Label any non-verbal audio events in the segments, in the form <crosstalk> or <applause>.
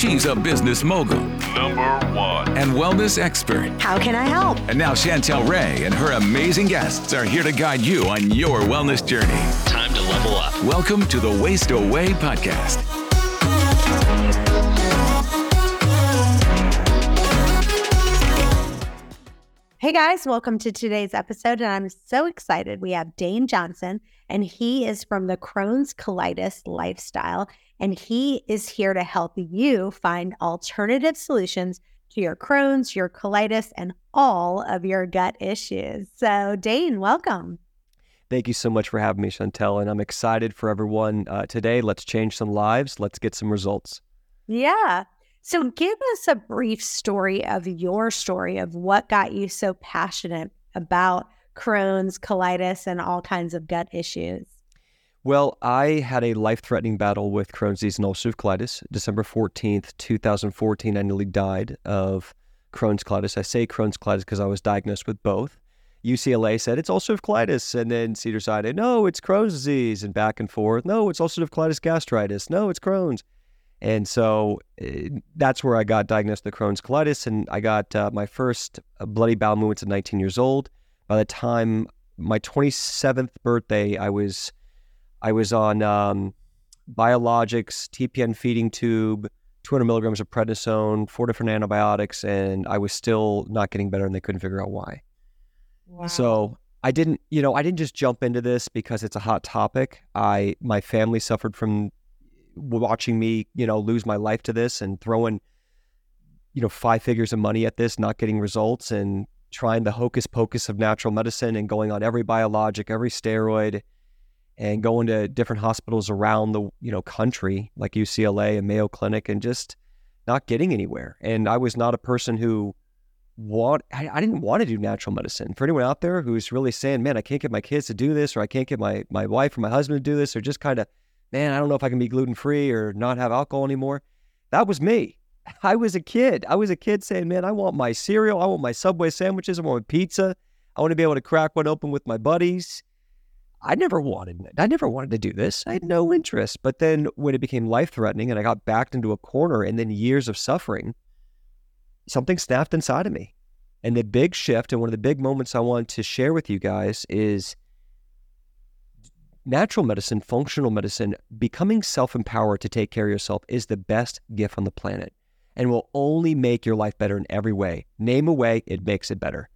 She's a business mogul. Number one. And wellness expert. How can I help? And now Chantel Ray and her amazing guests are here to guide you on your wellness journey. Time to level up. Welcome to the Waist Away podcast. Hey guys, welcome to today's episode. And I'm so excited. We have Dane Johnson, and he is from the Crohn's Colitis Lifestyle. And he is here to help you find alternative solutions to your Crohn's, your colitis, and all of your gut issues. So, Dane, welcome. Thank you so much for having me, Chantel. And I'm excited for everyone uh, today. Let's change some lives. Let's get some results. Yeah. So, give us a brief story of your story of what got you so passionate about Crohn's, colitis, and all kinds of gut issues. Well, I had a life threatening battle with Crohn's disease and ulcerative colitis. December 14th, 2014, I nearly died of Crohn's colitis. I say Crohn's colitis because I was diagnosed with both. UCLA said it's ulcerative colitis, and then Cedars-Sinai, no, it's Crohn's disease, and back and forth. No, it's ulcerative colitis gastritis. No, it's Crohn's. And so uh, that's where I got diagnosed with Crohn's colitis. And I got uh, my first uh, bloody bowel movements at 19 years old. By the time my 27th birthday, I was I was on um, biologics, TPN feeding tube, 200 milligrams of prednisone, four different antibiotics, and I was still not getting better, and they couldn't figure out why. Wow. So I didn't, you know, I didn't just jump into this because it's a hot topic. I my family suffered from watching me, you know, lose my life to this and throwing, you know, five figures of money at this, not getting results and trying the hocus pocus of natural medicine and going on every biologic, every steroid and going to different hospitals around the, you know, country like UCLA and Mayo Clinic and just not getting anywhere. And I was not a person who want I, I, didn't want to do natural medicine. For anyone out there who's really saying, "Man, I can't get my kids to do this or I can't get my my wife or my husband to do this or just kind of man, I don't know if I can be gluten free or not have alcohol anymore. That was me. <laughs> I was a kid. I was a kid saying, man, I want my cereal. I want my Subway sandwiches. I want pizza. I want to be able to crack one open with my buddies. I never wanted I never wanted to do this. I had no mm-hmm. interest. But then when it became life threatening and I got backed into a corner and then years of suffering, something snapped inside of me. And the big shift and one of the big moments I want to share with you guys is natural medicine, functional medicine, becoming self empowered to take care of yourself is the best gift on the planet and will only make your life better in every way. Name a way, it makes it better.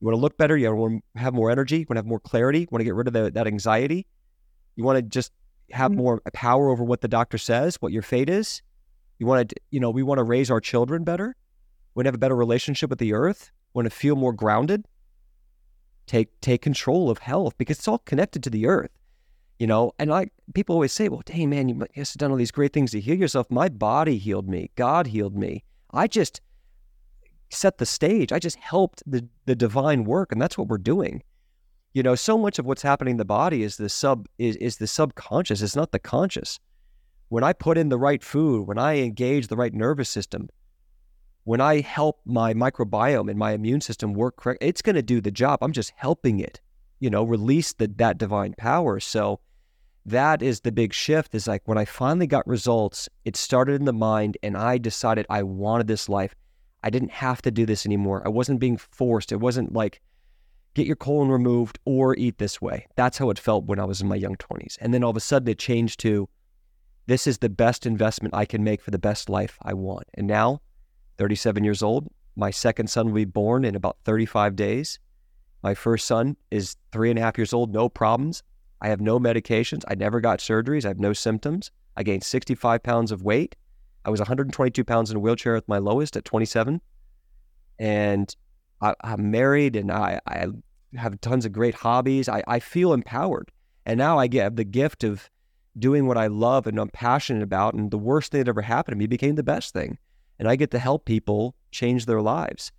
You want to look better, you want to have more energy, you want to have more clarity, you want to get rid of the, that anxiety, you want to just have mm-hmm. more power over what the doctor says, what your fate is. You want to, you know, we want to raise our children better. We want to have a better relationship with the earth. We want to feel more grounded. Take take control of health because it's all connected to the earth you know and like people always say well dang man you must have done all these great things to heal yourself my body healed me god healed me i just set the stage. I just helped the, the divine work and that's what we're doing. You know so much of what's happening in the body is the sub is, is the subconscious. It's not the conscious. When i put in the right food when i engage the right nervous system when i help my microbiome and my immune system work correct it's going to do the job. I'm just helping it you know release the, that divine power. So that is the big shift is like when I finally got results, it started in the mind and I decided I wanted this life. I didn't have to do this anymore. I wasn't being forced. It wasn't like get your colon removed or eat this way. That's how it felt when I was in my young 20s. And then all of a sudden it changed to this is the best investment I can make for the best life I want. And now, 37 years old, my second son will be born in about 35 days. My first son is three and a half years old, no problems. I have no medications. I never got surgeries. I have no symptoms. I gained 65 pounds of weight. I was 122 pounds in a wheelchair at my lowest at 27. And I, am married and I, I have tons of great hobbies. I, I feel empowered. And now I get the gift of doing what I love and I'm passionate about. And the worst thing that ever happened to me became the best thing. And I get to help people change their lives.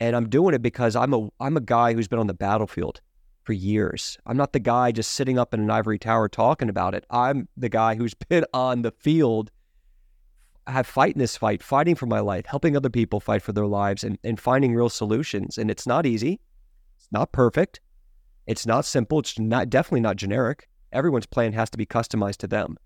And I'm doing it because I'm a I'm a guy who's been on the battlefield for years. I'm not the guy just sitting up in an ivory tower talking about it. I'm the guy who's <laughs> been on the field, have fighting this fight, fighting for my life, helping other people fight for their lives and, and finding real solutions. And it's not easy. It's not perfect. It's not simple. It's not definitely not generic. Everyone's plan has to be customized to them.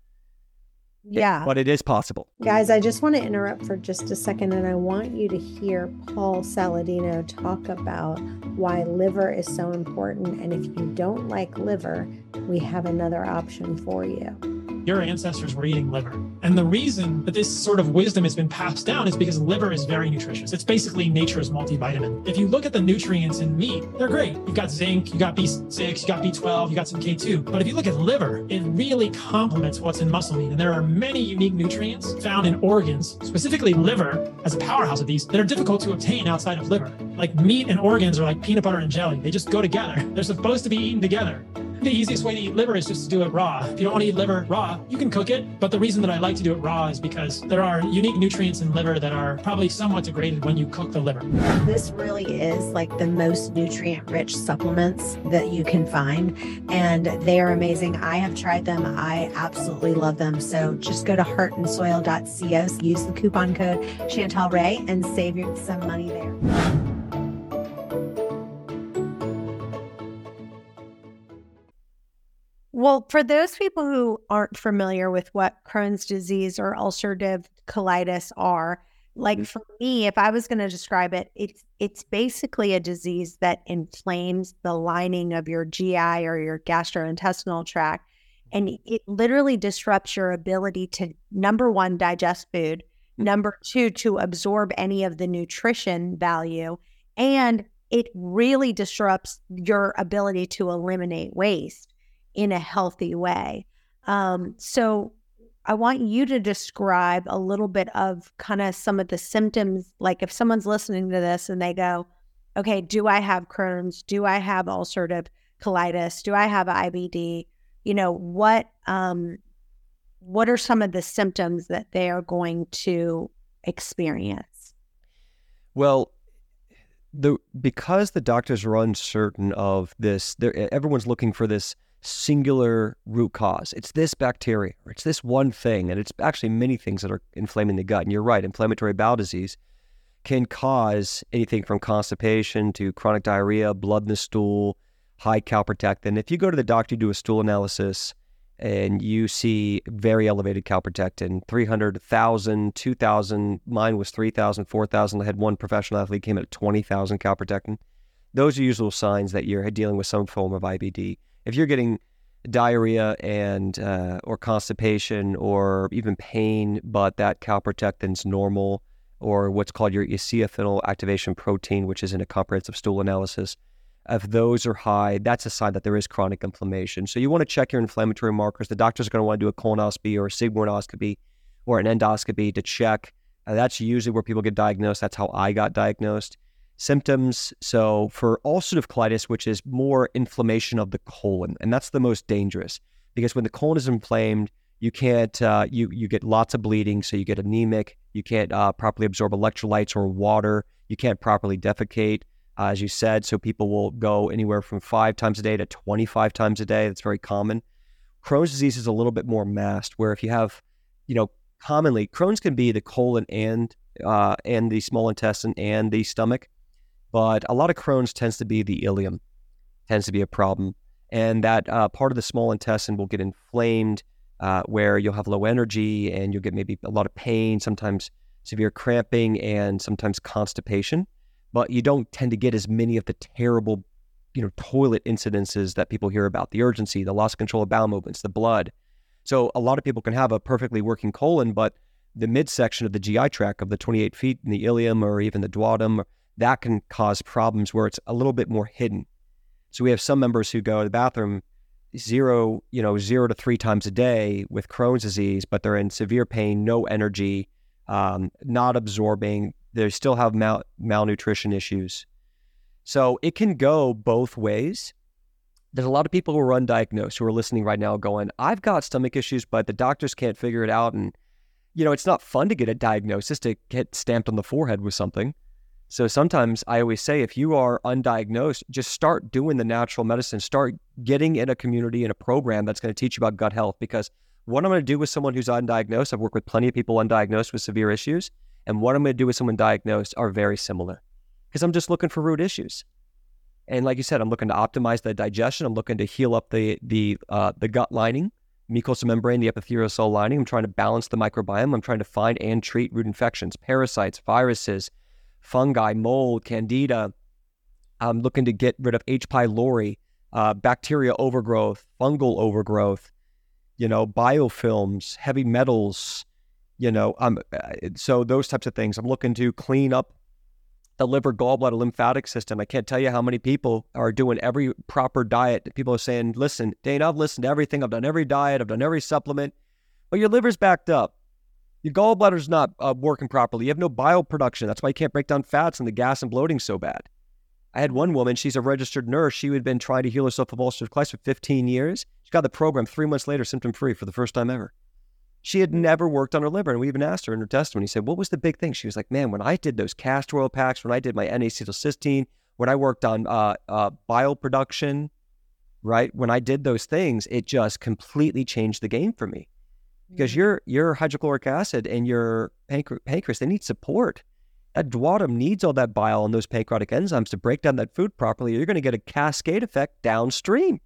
Yeah. but it is possible. Guys, I just want to interrupt for just a second and I want you to hear Paul Saladino talk about why liver is so important. And if you don't like liver, we have another option for you your ancestors were eating liver. And the reason that this sort of wisdom has been passed down is because liver is very nutritious. It's basically nature's multivitamin. If you look at the nutrients in meat, they're great. You've got zinc, you got B6, you got B12, you got some K2. But if you look at liver, it really complements what's in muscle meat. And there are many unique nutrients found in organs, specifically liver as a powerhouse of these, that are difficult to obtain outside of liver. Like meat and organs are like peanut butter and jelly. They just go together. They're supposed to be eaten together the easiest way to eat liver is just to do it raw. If you don't want to eat liver raw, you can cook it. But the reason that I like to do it raw is because there are unique nutrients in liver that are probably somewhat degraded when you cook the liver. This really is like the most nutrient rich supplements that you can find. And they are amazing. I have tried them. I absolutely love them. So just go to heartandsoil.co, use the coupon code Chantel Ray and save some money there. Well, for those people who aren't familiar with what Crohn's disease or ulcerative colitis are, like mm-hmm. for me, if I was going to describe it, it's it's basically a disease that inflames the lining of your GI or your gastrointestinal tract, and it literally disrupts your ability to number one digest food, mm-hmm. number two to absorb any of the nutrition value, and it really disrupts your ability to eliminate waste in a healthy way. Um, so I want you to describe a little bit of kind of some of the symptoms. Like if someone's listening to this and they go, okay, do I have Crohn's? Do I have ulcerative colitis? Do I have IBD? You know, what um what are some of the symptoms that they are going to experience? Well, the because the doctors are uncertain of this, everyone's looking for this singular root cause. It's this bacteria or it's this one thing. And it's actually many things that are inflaming the gut. And you're right, inflammatory bowel disease can cause anything from constipation to chronic diarrhea, blood in the stool, high calprotectin. If you go to the doctor, you do a stool analysis and you see very elevated calprotectin 300, 1,000, 2,000. Mine was 3,000, 4,000. I had one professional athlete came at 20,000 calprotectin. Those are usual signs that you're dealing with some form of IBD if you're getting diarrhea and uh, or constipation or even pain, but that calprotectin's normal, or what's called your eosinophil activation protein, which is in a comprehensive stool analysis. If those are high, that's a sign that there is chronic inflammation. So you want to check your inflammatory markers. The doctor's going to want to do a colonoscopy or a sigmoidoscopy or an endoscopy to check. Uh, that's usually where people get diagnosed. That's how I got diagnosed symptoms. So for ulcerative colitis, which is more inflammation of the colon, and that's the most dangerous because when the colon is inflamed, you can't uh, you you get lots of bleeding, so you get anemic. You can't uh, properly absorb electrolytes or water. You can't properly defecate, uh, as you said. So people will go anywhere from five times a day to 25 times a day. That's very common. Crohn's disease is a little bit more masked, where if you have, you know, commonly Crohn's can be the colon and uh, and the small intestine and the stomach. But a lot of Crohn's tends to be the ileum, tends to be a problem. And that uh, part of the small intestine will get inflamed uh, where you'll have low energy and you'll get maybe a lot of pain, sometimes severe cramping, and sometimes constipation. But you don't tend to get as many of the terrible, you know, toilet incidences that people hear about the urgency, the loss of control of bowel movements, the blood. So a lot of people can have a perfectly working colon, but the midsection of the GI tract of the 28 feet in the ileum or even the duodenum that can cause problems where it's a little bit more hidden. So we have some members who go to the bathroom zero, you know, zero to three times a day with Crohn's disease, but they're in severe pain, no energy, um, not absorbing. They still have mal- malnutrition issues. So it can go both ways. There's a lot of people who are undiagnosed who are listening right now going, I've got stomach issues, but the doctors can't figure it out. And, you know, it's not fun to get a diagnosis to get stamped on the forehead with something. So sometimes I always say if you are undiagnosed, just start doing the natural medicine, start getting in a community in a program that's going to teach you about gut health. Because what I'm going to do with someone who's undiagnosed, I've worked with plenty of people undiagnosed with severe issues, and what I'm going to do with someone diagnosed are very similar. Because I'm just looking for root issues. And like you said, I'm looking to optimize the digestion. I'm looking to heal up the the uh, the gut lining mucosal membrane, the epithelial cell lining. I'm trying to balance the microbiome. I'm trying to find and treat root infections, parasites, viruses, fungi, mold, candida. I'm looking to get rid of H. pylori, uh, bacteria overgrowth, fungal overgrowth, you know, biofilms, heavy metals, you know, um, so those types of things. I'm looking to clean up the liver, gallbladder, lymphatic system. I can't tell you how many people are doing every proper diet. People are saying, listen, Dane, I've listened to everything. I've done every diet. I've done every supplement, but your liver's backed up. Your gallbladder's not uh, working properly. You have no bile production. That's why you can't break down fats and the gas and bloating so bad. I had one woman, she's a registered nurse. She had been trying to heal herself of ulcerative colitis for 15 years. She got the program three months later, symptom free for the first time ever. She had never worked on her liver. And we even asked her in her testimony, said, What was the big thing? She was like, Man, when I did those castor oil packs, when I did my N-acetylcysteine, when I worked on uh, uh, bile production, right? When I did those things, it just completely changed the game for me. Because mm-hmm. your your hydrochloric acid and your pancreas, they need support. That duodenum needs all that bile and those pancreatic enzymes to break down that food properly. You're going to get a cascade effect downstream.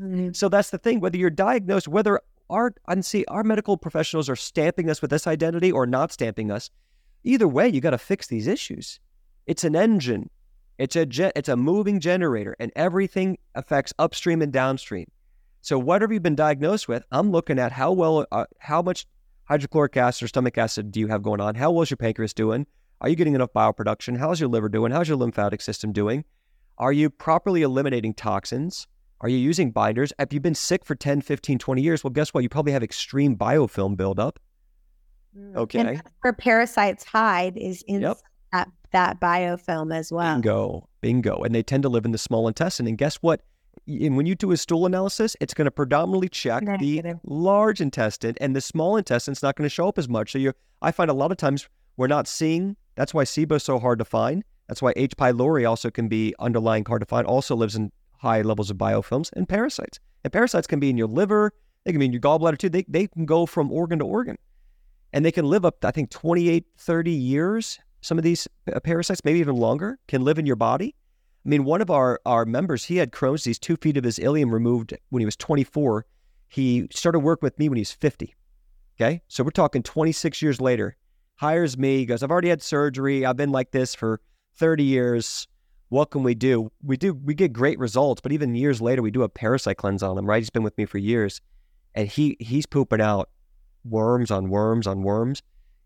Mm-hmm. So that's the thing. Whether you're diagnosed, whether our and see our medical professionals are stamping us with this identity or not stamping us. Either way, you got to fix these issues. It's an engine. It's a jet, it's a moving generator, and everything affects upstream and downstream. So whatever you've been diagnosed with, I'm looking at how well, uh, how much hydrochloric acid or stomach acid do you have going on? How well is your pancreas doing? Are you getting enough bile production? How's your liver doing? How's your lymphatic system doing? Are you properly eliminating toxins? Are you using binders? If you've been sick for 10, 15, 20 years, well, guess what? You probably have extreme biofilm buildup. Mm. Okay. And where parasites hide is in yep. that, that biofilm as well. Bingo. Bingo. And they tend to live in the small intestine. And guess what? And when you do a stool analysis, it's going to predominantly check Negative. the large intestine, and the small intestine is not going to show up as much. So you, I find a lot of times we're not seeing. That's why SIBO is so hard to find. That's why H. pylori also can be underlying hard to find. Also lives in high levels of biofilms and parasites. And parasites can be in your liver, they can be in your gallbladder too. They, they can go from organ to organ. And they can live up, I think, 28, 30 years. Some of these uh, parasites, maybe even longer, can live in your body. I mean, one of our, our members, he had Crohn's disease, two feet of his ileum removed when he was 24. He started work with me when he was 50. Okay. So we're talking 26 years later. Hires me, he goes, I've already had surgery. I've been like this for 30 years what can we do? We do we get great results, but even years later, we do a parasite cleanse on him. Right? He's been with me for years, and he he's pooping out worms on worms on worms,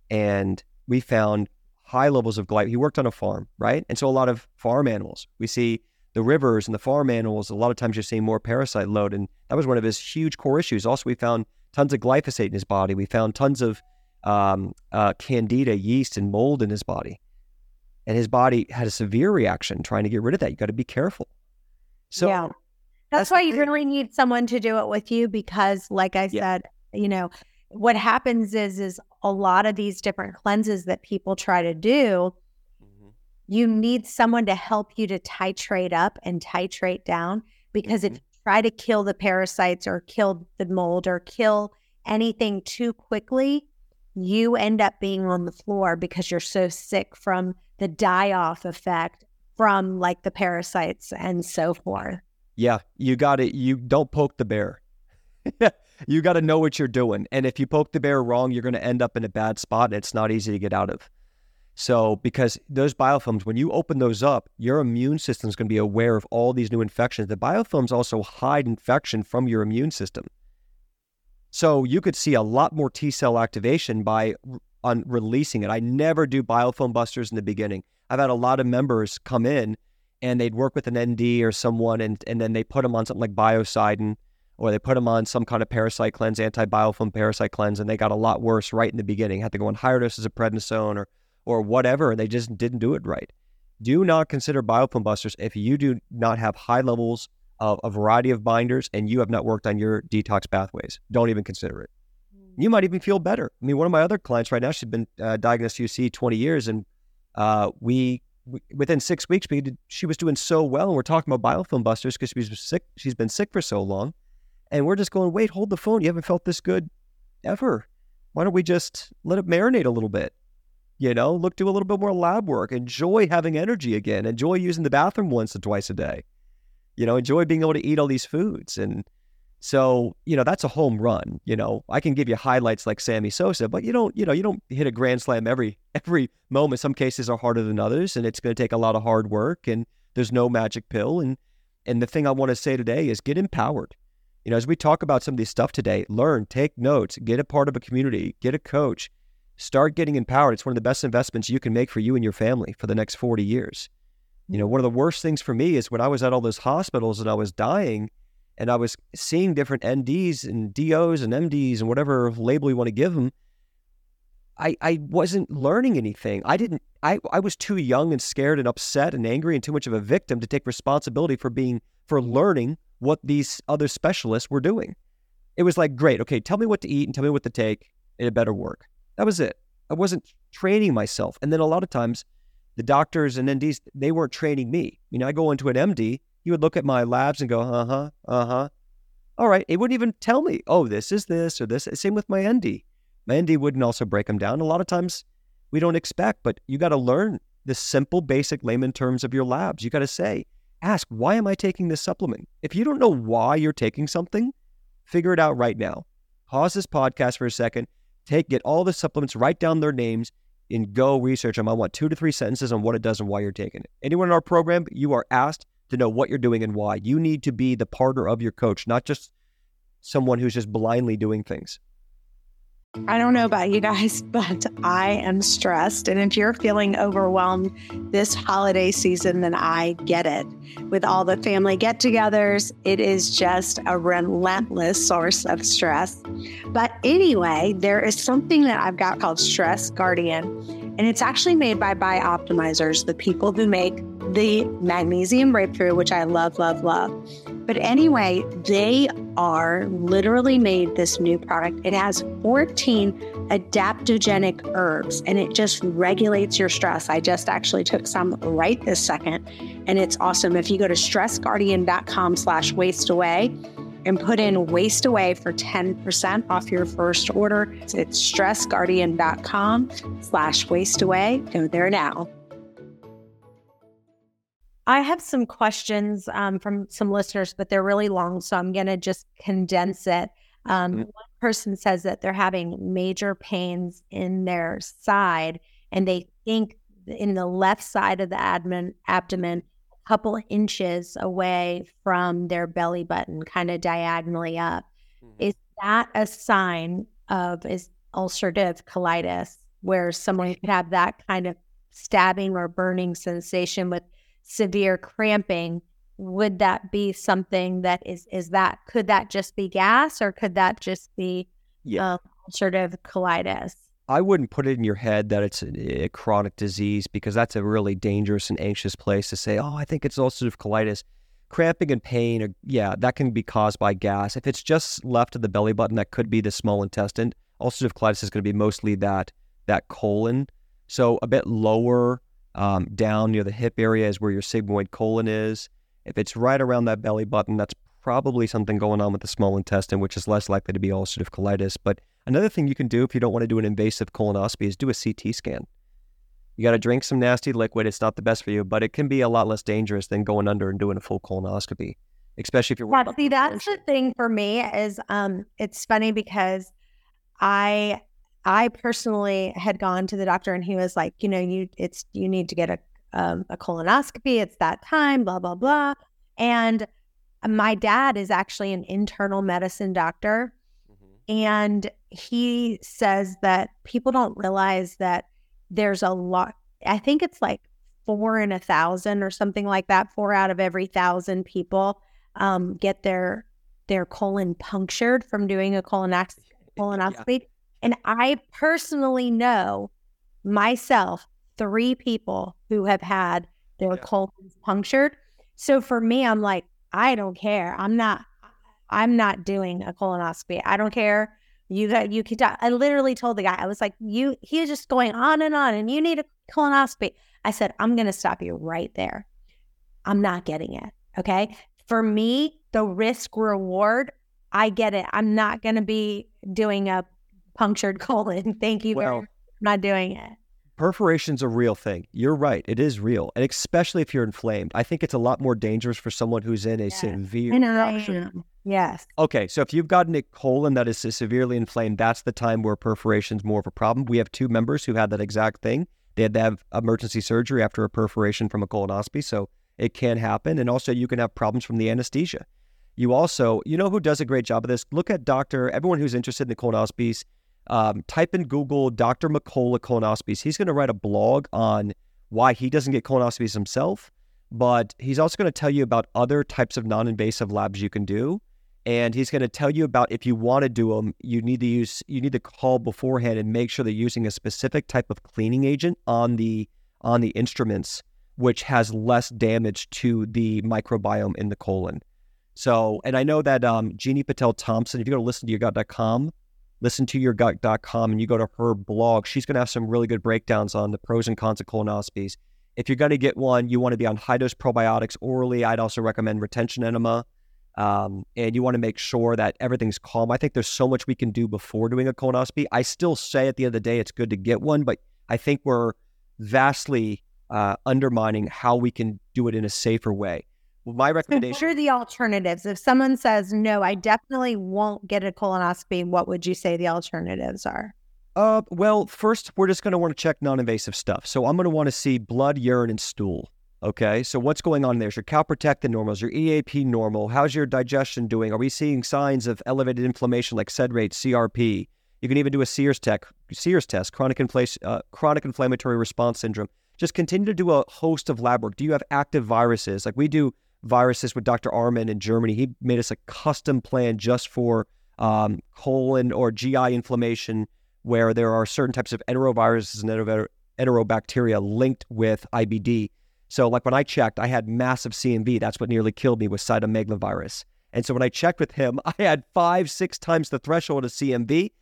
and we found high levels of glyphosate. He worked on a farm, right? And so a lot of farm animals. We see the rivers and the farm animals. A lot of times you're seeing more parasite load, and that was one of his huge core issues. Also, we found tons of glyphosate in his body. We found tons of um, uh, candida, yeast, and mold in his body and his body had a severe reaction trying to get rid of that. You got to be careful. So yeah. That's, that's why you really need someone to do it with you because like I yeah. said, you know, what happens is is a lot of these different cleanses that people try to do, mm-hmm. you need someone to help you to titrate up and titrate down because mm-hmm. if you try to kill the parasites or kill the mold or kill anything too quickly, you end up being on the floor because you're so sick from the die off effect from like the parasites and so forth. Yeah, you got it. You don't poke the bear. <laughs> you got to know what you're doing. And if you poke the bear wrong, you're going to end up in a bad spot and it's not easy to get out of. So, because those biofilms, when you open those up, your immune system is going to be aware of all these new infections. The biofilms also hide infection from your immune system. So, you could see a lot more T cell activation by on releasing it. I never do biofilm busters in the beginning. I've had a lot of members come in and they'd work with an ND or someone and, and then they put them on something like biocidin or they put them on some kind of parasite cleanse, anti-biofilm parasite cleanse, and they got a lot worse right in the beginning. Had to go on higher doses of prednisone or or whatever, and they just didn't do it right. Do not consider biofilm busters if you do not have high levels of a variety of binders and you have not worked on your detox pathways. Don't even consider it you might even feel better. I mean, one of my other clients right now, she's been uh, diagnosed UC 20 years, and uh, we, within six weeks, we did, she was doing so well. And we're talking about biofilm busters because she's sick. She's been sick for so long, and we're just going, wait, hold the phone. You haven't felt this good ever. Why don't we just let it marinate a little bit? You know, look, do a little bit more lab work. Enjoy having energy again. Enjoy using the bathroom once or twice a day. You know, enjoy being able to eat all these foods and So, you know, that's a home run. You know, I can give you highlights like Sammy Sosa, but you don't, you know, you don't hit a grand slam every <laughs> every moment. Some cases are harder than others, and it's going to take a lot of hard work and there's no magic pill. And and the thing I want to say today is get empowered. You know, as we talk about some of these stuff today, learn, take notes, get a part of a community, get a coach, start getting empowered. It's one of the best investments you can make for you and your family for the next 40 years. You know, one of the worst things for me is when I was at all those hospitals and I was dying and I was seeing different NDs and DOs and MDs and whatever label you want to give them. I, I wasn't learning anything. I didn't, I, I was too young and scared and upset and angry and too much of a victim to take responsibility for being, for learning what these other specialists were doing. It was like, great, okay, tell me what to eat and tell me what to take and it better work. That was it. I wasn't training myself. And then a lot of times the doctors and NDs, they weren't training me. You know, I go into an MD he would look at my labs and go, uh huh, uh huh. All right. It wouldn't even tell me, oh, this is this or this. Same with my ND. My ND wouldn't also break them down. A lot of times we don't expect, but you got to learn the simple, basic layman terms of your labs. You got to say, ask, why am I taking this supplement? If you don't know why you're taking something, figure it out right now. Pause this podcast for a second, take, get all the supplements, write down their names, and go research them. I want two to three sentences on what it does and why you're taking it. Anyone in our program, you are asked to know what you're doing and why. You need to be the partner of your coach, not just someone who's just blindly doing things. I don't know about you guys, <laughs> but I am stressed. And if you're feeling overwhelmed this holiday season, then I get it. With all the family get togethers, it is just a relentless source of stress. But anyway, there is something that I've got called Stress Guardian, and it's actually made by Bioptimizers, the people who make the magnesium breakthrough, which I love, love, love. But anyway, they are literally made this new product. It has 14 adaptogenic herbs and it just regulates your stress. I just actually took some right this second and it's awesome. If you go to stressguardian.com slash waist away and put in waist away for 10% off your first order, it's stressguardian.com slash waist away. Go there now. I have some questions um, from some listeners, but they're really long. So I'm going to just condense it. Um, mm-hmm. One person says that they're having major pains in their side, and they think in the left side of the abdomen, abdomen couple inches away from their belly button, kind of diagonally up. Mm-hmm. Is that a sign of is ulcerative colitis, where someone could have that kind of stabbing or burning sensation with severe cramping would that be something that is is that could that just be gas or could that just be yeah. um, ulcerative colitis i wouldn't put it in your head that it's a, chronic disease because that's a really dangerous and anxious place to say oh i think it's ulcerative colitis cramping and pain or, yeah that can be caused by gas if it's just left of the belly button that could be the small intestine ulcerative colitis is going to be mostly that that colon so a bit lower um, down near the hip area is where your sigmoid colon is. If it's right around that belly button, that's probably something going on with the small intestine, which is less likely to be ulcerative colitis. But another thing you can do if you don't want to do an invasive colonoscopy is do a CT scan. You got to drink some nasty liquid. It's not the best for you, but it can be a lot less dangerous than going under and doing a full colonoscopy, especially if you're. Yeah, see, that's the thing for me is um, it's funny because I I personally had gone to the doctor and he was like, you know, you it's you need to get a um, a colonoscopy. It's that time, blah blah blah. And my dad is actually an internal medicine doctor. And he says that people don't realize that there's a lot. I think it's like four in a thousand or something like that. Four out of every thousand people um, get their their colon punctured from doing a <laughs> colonoscopy. colonoscopy. Yeah. And I personally know myself three people who have had their yeah. colons punctured. So for me, I'm like, I don't care. I'm not. I'm not doing a colonoscopy. I don't care. You got you could. I literally told the guy. I was like, you. He was just going on and on, and you need a colonoscopy. I said, I'm going to stop you right there. I'm not getting it. Okay. For me, the risk reward, I get it. I'm not going to be doing a punctured <laughs> colon. Thank you well, for not doing it. Perforation's a real thing. You're right. It is real. And especially if you're inflamed. I think it's a lot more dangerous for someone who's in a yeah. severe I know. Yes. Okay, so if you've got a colon that is severely inflamed, that's the time where perforation is more of a problem. We have two members who had that exact thing. They had to have emergency surgery after a perforation from a colonoscopy, so it can happen. And also, you can have problems from the anesthesia. You also, you know who does a great job of this? Look at Dr. Everyone who's interested in the colonoscopies, um, type in Google Dr. McCullough colonoscopies. He's going to write a blog on why he doesn't get colonoscopies himself, but he's also going to tell you about other types of non invasive labs you can do and he's going to tell you about if you want to do them you need to use you need to call beforehand and make sure they're using a specific type of cleaning agent on the on the instruments which has less damage to the microbiome in the colon. So and i know that um, Jini Patel Thomas if you go to listen to your gut.com listen to your gut.com and you go to her blog she's going to have some really good breakdowns on the pros and cons of colonoscopies. If you're going to get one you want to be on high dose probiotics orally i'd also recommend retention enema um, and you want to make sure that everything's calm. I think there's so much we can do before doing a colonoscopy. I still say at the end of the day, it's good to get one, but I think we're vastly uh, undermining how we can do it in a safer way. Well, my recommendation. what are the alternatives? If someone says, no, I definitely won't get a colonoscopy, what would you say the alternatives are? Uh, well, first, we're just going to want to check non invasive stuff. So I'm going to want to see blood, urine, and stool. Okay, so what's going on there? Is your calprotectin normal? Is your EAP normal? How's your digestion doing? Are we seeing signs of elevated inflammation like SED rate, CRP? You can even do a CIRS, tech, CIRS test, chronic, infl- uh, chronic inflammatory response syndrome. Just continue to do a host of lab work. Do you have active viruses? Like we do viruses with Dr. Arman in Germany. He made us a custom plan just for um, colon or GI inflammation, where there are certain types of enteroviruses and enterobacteria linked with IBD. So, like when I checked, I had massive CMV. That's what nearly killed me was cytomegalovirus. And so when I checked with him, <laughs> I had five, six times the threshold of CMV.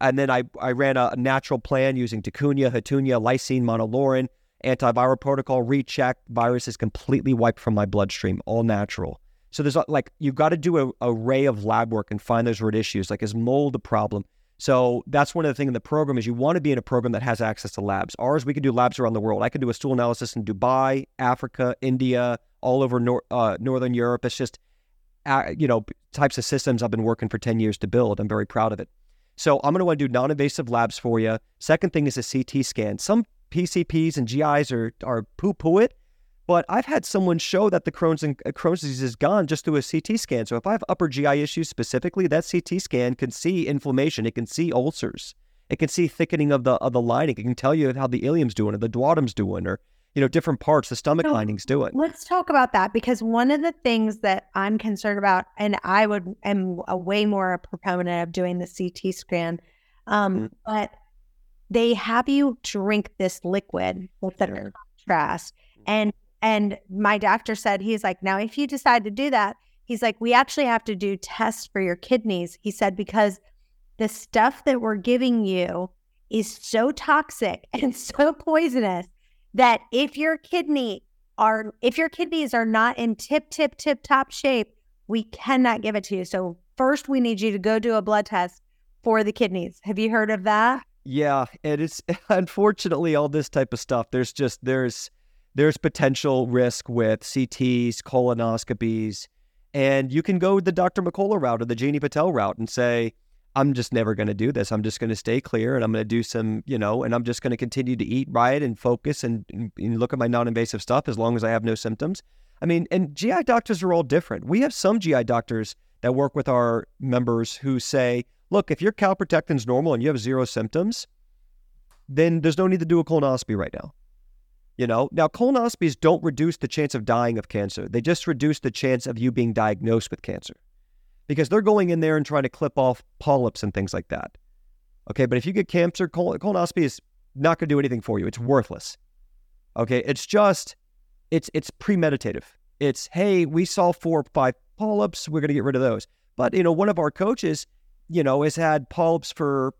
And then I, I ran a, natural plan using Takuna, Houttuynia, lysine, monolaurin, antiviral protocol, recheck. Virus is completely wiped from my bloodstream, all natural. So there's uh, like, you've got to do an array of lab work and find those root issues. Like, is mold a problem? So that's one of the things in the program is you want to be in a program that has access to labs. Ours, we can do labs around the world. I can do a stool analysis in Dubai, Africa, India, all over nor- uh, Northern Europe. It's just, uh, you know, types of systems I've been working for 10 years to build. I'm very proud of it. So I'm going to want to do non-invasive labs for you. Second thing is a CT scan. Some PCPs and GIs are, are poo-poo it. But I've had someone show that the Crohn's and uh, Crohn's disease is gone just through a CT scan. So if I have upper GI issues specifically, that CT scan can see inflammation. It can see ulcers. It can see thickening of the of the lining. It can tell you how the ileum's doing or the duodenum's doing or you know different parts, the stomach so lining's doing. Let's talk about that because one of the things that I'm concerned about, and I would am a way more a proponent of doing the CT scan, um, mm-hmm. but they have you drink this liquid with the contrast and and my doctor said, he's like, now, if you decide to do that, he's like, we actually have to do tests for your kidneys. He said, because the stuff that we're giving you is so toxic <laughs> and so poisonous that if your kidney are if your kidneys are not in tip tip tip top shape we cannot give it to you so first we need you to go do a blood test for the kidneys have you heard of that yeah and it's <laughs> unfortunately all this type of stuff there's just there's there's potential risk with CTs, colonoscopies, and you can go the Dr. McCullough route or the Jini Patel route and say, I'm just never going to do this. I'm just going to stay clear and I'm going to do some, you know, and I'm just going to continue to eat right and focus and, and look at my non invasive stuff as long as I have no symptoms. I mean, and GI doctors are all different. We have some GI doctors that work with our members who say, look, if your calprotectin's normal and you have zero symptoms, then there's no need to do a colonoscopy right now. You know, now colonoscopies don't reduce the chance of dying of cancer. They just reduce the chance of you being diagnosed with cancer because they're going in there and trying to clip off polyps and things like that. Okay, but if you get cancer, colonoscopy is not going to do anything for you. It's worthless. Okay, it's just it's it's premeditative. It's hey, we saw four or five polyps, we're going to get rid of those. But you know, one of our coaches, you know, has had polyps for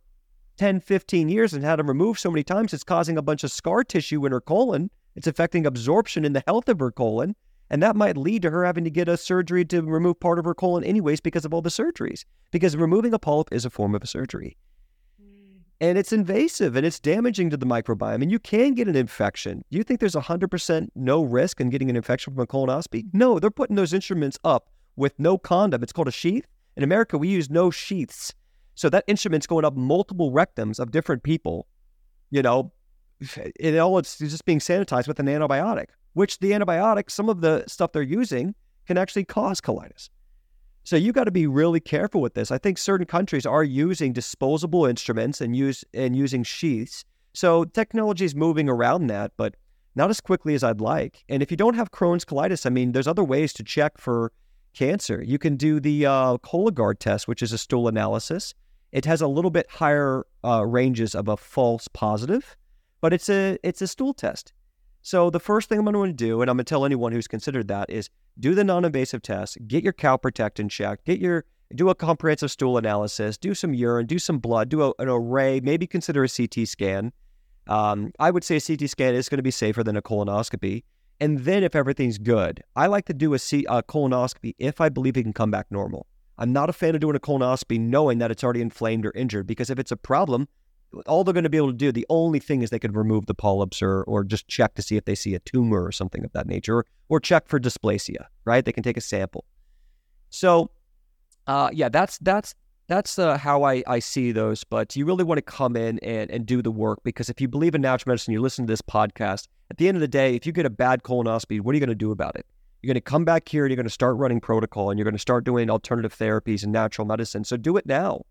10, 15 years and had them removed so many times, it's causing a bunch of scar tissue in her colon. It's affecting absorption in the health of her colon. And that might lead to her having to get a surgery to remove part of her colon, anyways, because of all the surgeries. Because removing a polyp is a form of a surgery. Mm. And it's invasive and it's damaging to the microbiome. And you can get an infection. Do you think there's 100% no risk in getting an infection from a colonoscopy? No, they're putting those instruments up with no condom. It's called a sheath. In America, we use no sheaths. So that instrument's going up multiple rectums of different people, you know, it all it's just being sanitized with an antibiotic, which the antibiotic, some of the stuff they're using can actually cause colitis. So you got to be really careful with this. I think certain countries are using disposable instruments and use and using sheaths. So technology is moving around that, but not as quickly as I'd like. And if you don't have Crohn's colitis, I mean, there's other ways to check for cancer. You can do the uh, Cologuard test, which is a stool analysis. It has a little bit higher uh, ranges of a false positive, but it's a it's a stool test. So the first thing I'm going to do, and I'm going to tell anyone who's considered that, is do the non-invasive test, get your calprotectin checked, get your do a comprehensive stool analysis, do some urine, do some blood, do a, an array, maybe consider a CT scan. Um, I would say a CT scan is going to be safer than a colonoscopy. And then if everything's good, I like to do a, C, a colonoscopy if I believe it can come back normal. I'm not a fan of doing a colonoscopy knowing that it's already inflamed or injured because if it's a problem, all they're going to be able to do, the only thing is they could remove the polyps or, or just check to see if they see a tumor or something of that nature, or, or check for dysplasia, right? They can take a sample. So, uh, yeah, that's that's that's uh, how I, I see those. But you really want to come in and, and do the work because if you believe in natural medicine, you listen to this podcast, at the end of the day, if you get a bad colonoscopy, what are you going to do about it? You're going to come back here and you're going to start running protocol and you're going to start doing alternative therapies and natural medicine. So do it now.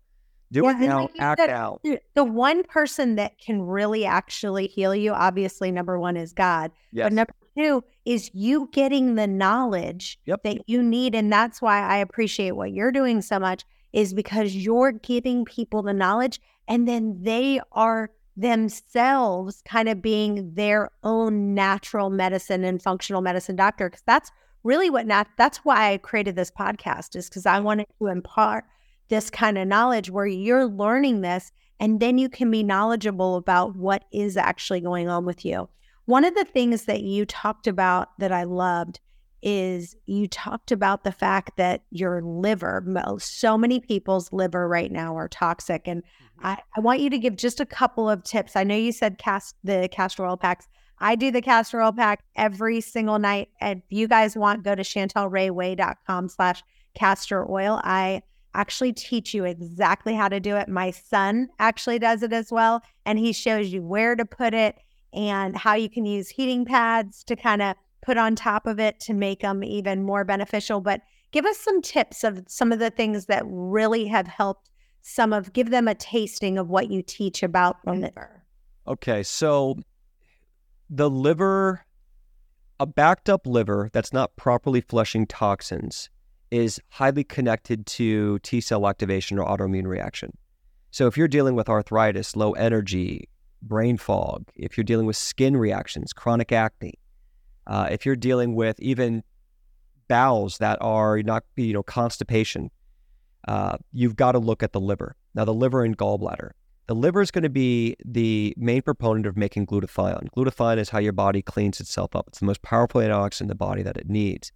Do yeah, it now, act now. The one person that can really actually heal you, obviously, number one is God. Yes. But number two is you getting the knowledge yep. that you need. And that's why I appreciate what you're doing so much, is because you're giving people the knowledge and then they are themselves kind of being their own natural medicine and functional medicine doctor. Cause that's really what not that's why I created this podcast, is because I wanted to impart this kind of knowledge where you're learning this and then you can be knowledgeable about what is actually going on with you. One of the things that you talked about that I loved is you talked about the fact that your liver, so many people's liver right now are toxic. And mm-hmm. I, I want you to give just a couple of tips. I know you said cast the castor oil packs. I do the castor oil pack every single night. And if you guys want, go to chantelrayway.com slash castor oil. I actually teach you exactly how to do it. My son actually does it as well. And he shows you where to put it and how you can use heating pads to kind of put on top of it to make them even more beneficial. But give us some tips of some of the things that really have helped some of, give them a tasting of what you teach about the liver. Okay. So the liver, a backed up liver that's not properly flushing toxins is highly connected to T cell activation or autoimmune reaction. So if you're dealing with arthritis, low energy, brain fog, if you're dealing with skin reactions, chronic acne, uh, if you're dealing with even bowels that are not, you know, constipation, uh, you've got to look at the liver. Now, the liver and gallbladder. The liver is going to be the main proponent of making glutathione. Glutathione is how your body cleans itself up. It's the most powerful antioxidant in the body that it needs.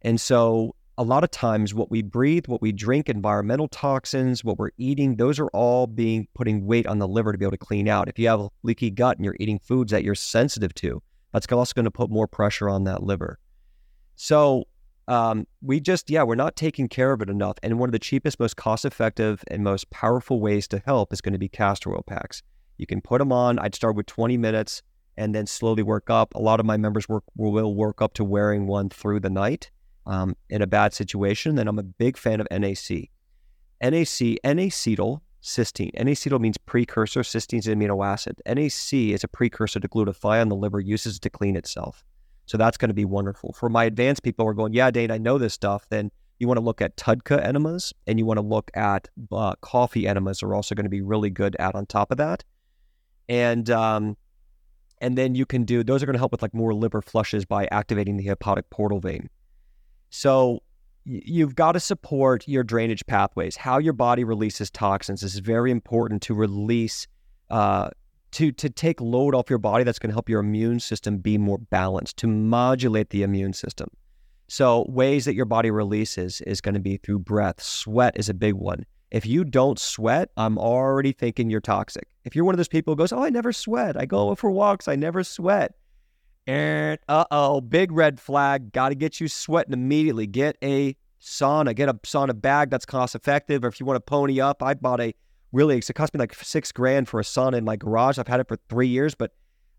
And so a lot of times what we breathe, what we drink, environmental toxins, what we're eating, those are all being putting weight on the liver to be able to clean out. If you have a leaky gut and you're eating foods that you're sensitive to, that's also going to put more pressure on that liver. So um, we just, yeah, we're not taking care of it enough. And one of the cheapest, most cost effective, and most powerful ways to help is going to be castor oil packs. You can put them on. I'd start with 20 minutes and then slowly work up. A lot of my members work will work up to wearing one through the night um, in a bad situation, then I'm a big fan of NAC. NAC, N-acetyl cysteine. N-acetyl means precursor, cysteine is an amino acid. NAC is a precursor to glutathione. The liver uses it to clean itself. So that's going to be wonderful. For my advanced people who are going, yeah, Dane, I know this stuff, then you want to look at TUDCA enemas and you want to look at uh, coffee enemas are also going to be really good at on top of that. And um, and then you can do those are going to help with like more liver flushes by activating the hepatic portal vein. So you've got to support your drainage pathways. How your body releases toxins is very important to release, uh, to to take load off your body. That's going to help your immune system be more balanced, to modulate the immune system. So ways that your body releases is going to be through breath. Sweat is a big one. If you don't sweat, I'm already thinking you're toxic. If you're one of those people who goes, "Oh, I never sweat. I go for walks. I never sweat." And uh oh, big red flag. Got to get you sweating immediately. Get a sauna, get a sauna bag that's cost effective. Or if you want to pony up, I bought a really, it cost me like six grand for a sauna in my garage. I've had it for three years, but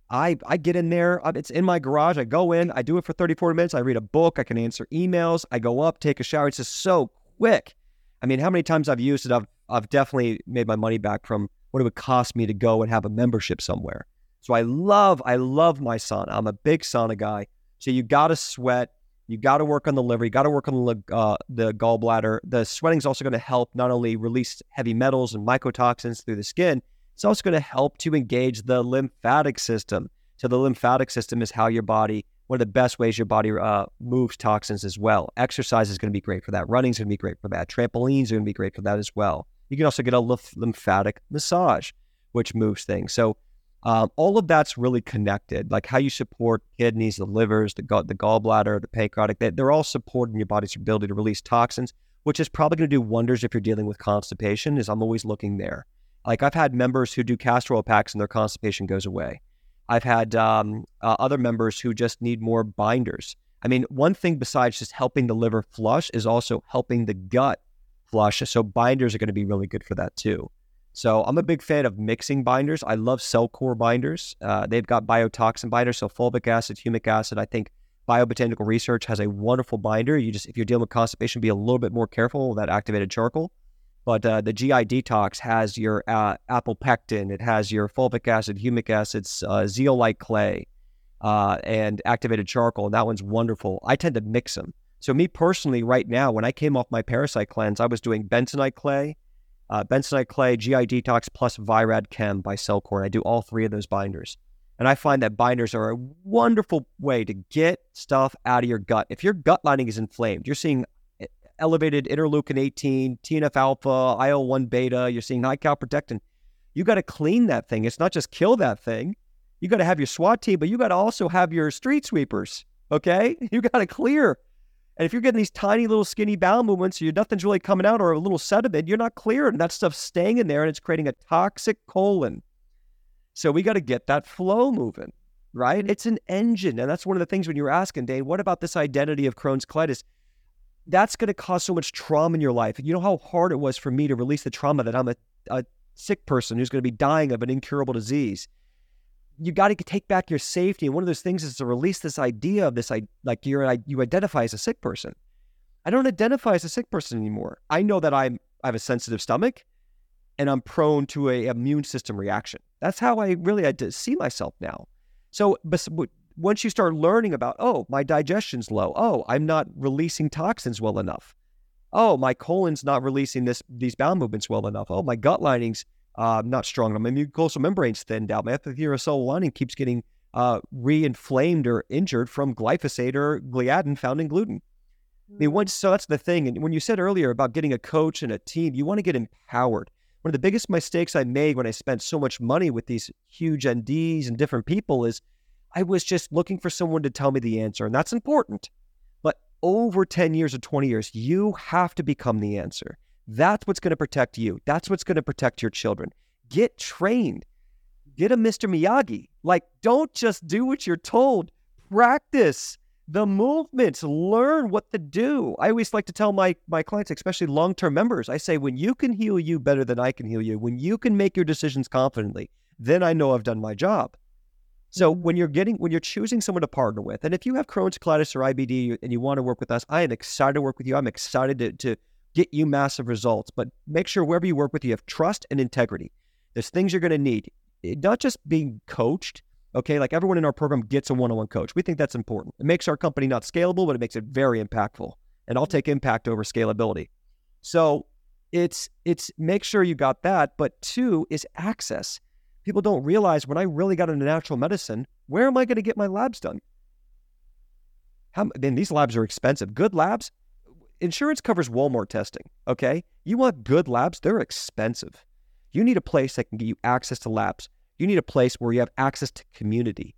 I, I get in there, uh, it's in my garage. I go in, I do it for 30, 40 minutes. I read a book, I can answer emails, I go up, take a shower. It's just so quick. I mean, how many times I've used it, I've, I've definitely made my money back from what it would cost me to go and have a membership somewhere. So I love, I love my sauna. I'm a big sauna guy. So you got to sweat. You got to work on the liver. You got to work on the uh, the gallbladder. The sweating is also going to help not only release heavy metals and mycotoxins through the skin, it's also going to help to engage the lymphatic system. So the lymphatic system is how your body, one of the best ways your body uh, moves toxins as well. Exercise is going to be great for that. Running is going to be great for that. Trampolines are going to be great for that as well. You can also get a lymphatic massage, which moves things. So um, all of that's really connected, like how you support kidneys, the livers, the, gut, the gallbladder, the pancreatic. They, they're all supporting your body's ability to release toxins, which is probably going to do wonders if you're dealing with constipation. Is I'm always looking there. Like I've had members who do castor oil packs and their constipation goes away. I've had um, uh, other members who just need more binders. I mean, one thing besides just helping the liver flush is also helping the gut flush. So binders are going to be really good for that too. So I'm a big fan of mixing binders. I love CellCore binders. Uh, they've got biotoxin binders, so fulvic acid, humic acid. I think Biobotanical Research has a wonderful binder. You just, if you're dealing with constipation, be a little bit more careful with that activated charcoal. But uh, the GI Detox has your uh, pectin. it has your fulvic acid, humic acids, uh, zeolite clay, uh, and activated charcoal. And that one's wonderful. I tend to mix them. So, me personally, right now, when I came off my parasite cleanse, I was doing bentonite clay, uh, bentonite clay, GI Detox, plus ViRadChem by CellCore. I do all three of those binders. And I find that binders are a wonderful way to get stuff out of your gut. If your gut lining is inflamed, you're seeing elevated interleukin 18, TNF alpha, IL 1 beta, you're seeing high calprotectin. You got to clean that thing. It's not just kill that thing. You got to have your SWAT team, but you got to also have your street sweepers. Okay. <laughs> You got to clear. And if you're getting these tiny little skinny bowel movements, you nothing's really coming out or a little sediment, you're not clearing. That stuff's staying in there and it's creating a toxic colon. So we got to get that flow moving, right? It's an engine. And that's one of the things when you were asking, Dane, what about this identity of Crohn's colitis? that's going to cause so much trauma in your life. You know how hard it was for me to release the trauma that I'm a, a sick person who's going to be dying of an incurable disease. You got to take back your safety. And one of those things is to release this idea of this, like you're, you identify as a sick person. I don't identify as a sick person anymore. I know that I'm, I have a sensitive stomach and I'm prone to a immune system reaction. That's how I really to see myself now. So, once you start learning about, oh, my digestion's low. Oh, I'm not releasing toxins well enough. Oh, my colon's not releasing this these bowel movements well enough. Oh, my gut lining's uh, not strong enough. My mucosal membrane's thinned out. My epithelial lining keeps getting uh, re-inflamed or injured from glyphosate or gliadin found in gluten. I mean, once, so that's the thing. And when you said earlier about getting a coach and a team, you want to get empowered. One of the biggest mistakes I made when I spent so much money with these huge NDs and different people is – I was just looking for someone to tell me the answer, and that's important. But over 10 years or 20 years, you have to become the answer. That's what's going to protect you. That's what's going to protect your children. Get trained. Get a Mr. Miyagi. Like, don't just do what you're told. Practice the movements. Learn what to do. I always like to tell my, my clients, especially long term members, I say, when you can heal you better than I can heal you, when you can make your decisions confidently, then I know I've done my job. So mm-hmm. when you're getting when you're choosing someone to partner with, and if you have Crohn's colitis or IBD and you want to work with us, I am excited to work with you. I'm excited to, to get you massive results. But make sure wherever you work with, you have trust and integrity. There's things you're going to need, not just being coached. Okay, like everyone in our program gets a one-on-one coach. We think that's important. It makes our company not scalable, but it makes it very impactful. And I'll take impact over scalability. So it's it's make sure you got that. But two is access people don't realize when I really got into natural medicine, where am I going to get my labs done? How, then these labs are expensive. Good labs, insurance covers Walmart testing. Okay, you want good labs? They're expensive. You need a place that can get you access to labs. You need a place where you have access to community.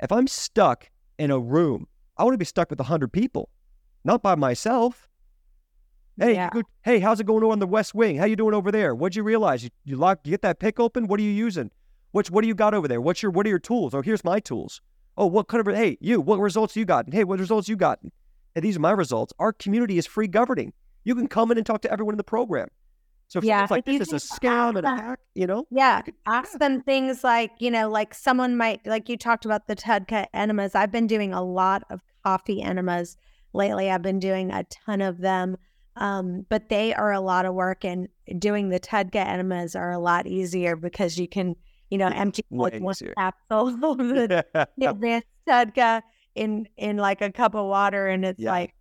If I'm stuck in a room, I want to be stuck with 100 people, not by myself. Hey, yeah. good, hey, how's it going on the West Wing? How you doing over there? What'd you realize? You, you lock, you get that pick open? What are you using? What's what do you got over there? What's your what are your tools? Oh, here's my tools. Oh, what kind of hey, you, what results you got? Hey, what results you got? And these are my results. Our community is free governing. You can come in and talk to everyone in the program. So if Yeah, like if this is a scam and a hack, you know, Yeah, could- ask them things like, you know, like someone might, like you talked about the TUDCA enemas. I've been doing a lot of coffee enemas lately. I've been doing a ton of them, um, but they are a lot of work. And doing the TUDCA enemas are a lot easier because you can, you know, empty like one capsule of the <laughs> advanced TUDCA in in like a cup of water, and it's Yeah. like,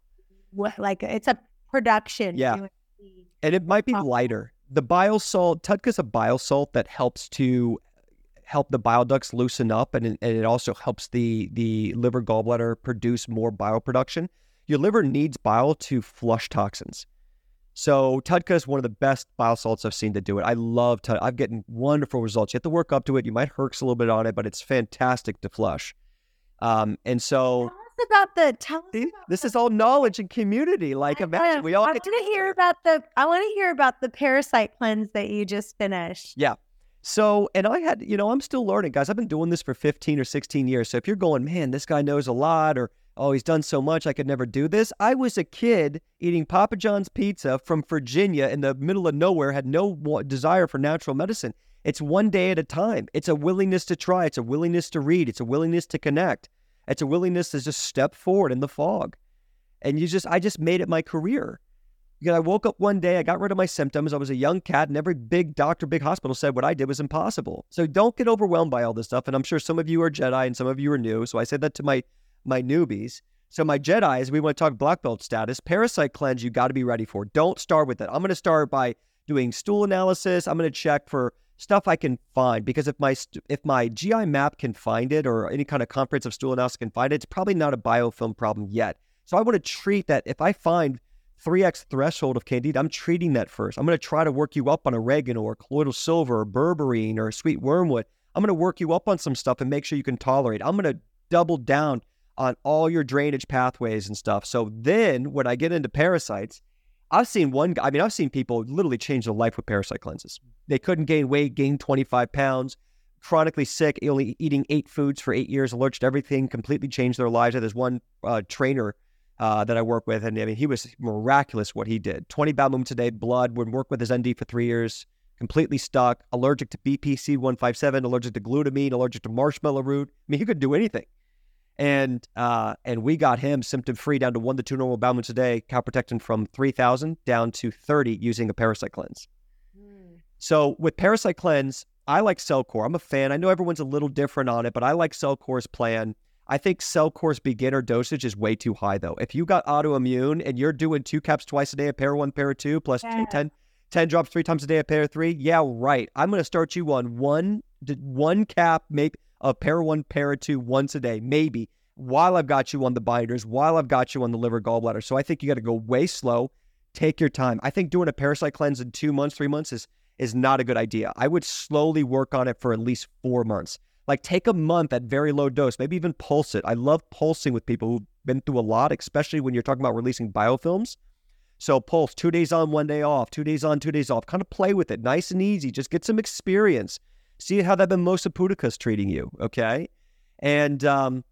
what, like it's a production. Yeah. and it might be lighter. The bile salt, TUDCA's a bile salt that helps to help the bile ducts loosen up, and it, and it also helps the the liver gallbladder produce more bile production. Your liver needs bile to flush toxins. So TUDCA is one of the best bile salts I've seen to do it. I love TUDCA. I've getting wonderful results. You have to work up to it. You might herx a little bit on it, but it's fantastic to flush. Um, and so Tell us about the. Tell see, this the- is all knowledge and community. Like I imagine we all I want to hear about the. I want to hear about the parasite cleanse that you just finished. Yeah. So, and I had, you know, I'm still learning, guys. I've been doing this for 15 or 16 years. So if you're going, man, this guy knows a lot, or, oh, he's done so much, I could never do this. I was a kid eating Papa John's pizza from Virginia in the middle of nowhere, had no desire for natural medicine. It's one day at a time. It's a willingness to try. It's a willingness to read. It's a willingness to connect. It's a willingness to just step forward in the fog. And you just, I just made it my career. Because I woke up one day, I got rid of my symptoms. I was a young cat, and every big doctor, big hospital said what I did was impossible. So don't get overwhelmed by all this stuff. And I'm sure some of you are Jedi and some of you are new. So I said that to my my newbies. So my Jedi's, we want to talk black belt status. Parasite cleanse, you got to be ready for. Don't start with that. I'm going to start by doing stool analysis. I'm going to check for stuff I can find because if my if my GI map can find it or any kind of comprehensive stool analysis can find it, it's probably not a biofilm problem yet. So I want to treat that. If I find 3x threshold of candida, I'm treating that first. I'm going to try to work you up on oregano or colloidal silver or berberine or sweet wormwood. I'm going to work you up on some stuff and make sure you can tolerate. I'm going to double down on all your drainage pathways and stuff. So then when I get into parasites, I've seen one, guy, I mean, I've seen people literally change their life with parasite cleanses. They couldn't gain weight, gained 25 pounds, chronically sick, only eating eight foods for eight years, allergic to everything, completely changed their lives. There's one uh, trainer uh, that I work with, and I mean, he was miraculous what he did. 20 bowel movements a day, blood, would work with his ND for three years, completely stuck, allergic to BPC 157, allergic to glutamine, allergic to marshmallow root. I mean, he could do anything. And uh, and we got him symptom free down to one to two normal bowel movements a day, calprotectin from 3,000 down to 30 using a parasite cleanse. So with Parasite Cleanse, I like Cellcore. I'm a fan. I know everyone's a little different on it, but I like Cellcore's plan. I think Cellcore's beginner dosage is way too high, though. If you got autoimmune and you're doing two caps twice a day of Para 1, Para 2, plus Yeah. 10, 10 drops three times a day of Para 3, yeah, right. I'm going to start you on one, one cap maybe of Para 1, Para 2 once a day, maybe, while I've got you on the binders, while I've got you on the liver gallbladder. So I think you got to go way slow. Take your time. I think doing a parasite cleanse in two months, three months is is not a good idea. I would slowly work on it for at least four months. Like take a month at very low dose, maybe even pulse it. I love pulsing with people who've been through a lot, especially when you're talking about releasing biofilms. So pulse two days on, one day off, two days on, two days off. Kind of play with it, nice and easy. Just get some experience. See how that Mimosa pudica's treating you, okay? And um,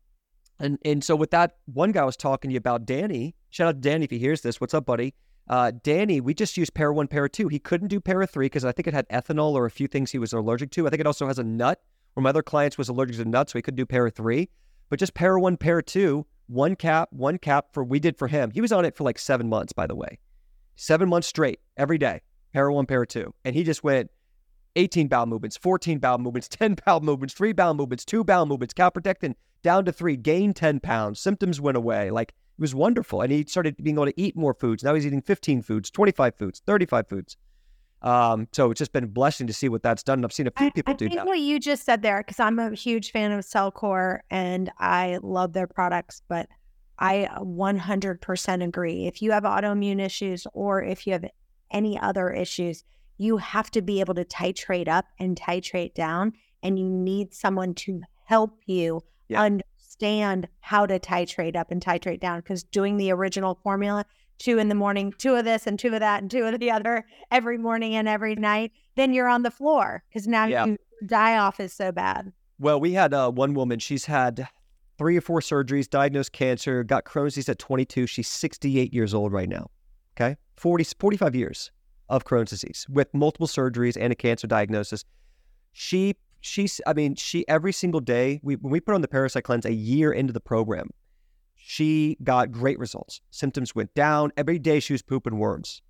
and and so with that, one guy was talking to you about Danny. Shout out to Danny if he hears this. What's up, buddy? Uh, Danny, we just used Para 1, Para 2. He couldn't do Para 3 because I think it had ethanol or a few things he was allergic to. I think it also has a nut. One of my other clients was allergic to nuts, so he couldn't do Para 3. But just Para 1, Para 2, one cap, one cap for we did for him. He was on it for like seven months, by the way. Seven months straight, every day. Para 1, Para 2. And he just went 18 bowel movements, 14 bowel movements, 10 bowel movements, three bowel movements, two bowel movements, calprotectin down to three, gained 10 pounds, symptoms went away. Like it was wonderful. And he started being able to eat more foods. Now he's eating 15 foods, 25 foods, 35 foods. Um, so it's just been a blessing to see what that's done. And I've seen a few I, people I do think that. what you just said there, because I'm a huge fan of Cellcore and I love their products, but I 100% agree. If you have autoimmune issues or if you have any other issues, you have to be able to titrate up and titrate down, and you need someone to help you Yeah. understand how to titrate up and titrate down. Because doing the original formula, two in the morning, two of this and two of that and two of the other every morning and every night, then you're on the floor because now Yeah. you die off is so bad. Well, we had uh, one woman. She's had three or four surgeries, diagnosed cancer, got Crohn's disease at 22. She's 68 years old right now. Okay. 40, 45 years of Crohn's disease with multiple surgeries and a cancer diagnosis. She, she's, I mean, she, every single day, we, when we put on the parasite cleanse a year into the program, she got great results. Symptoms went down. Every day she was pooping worms,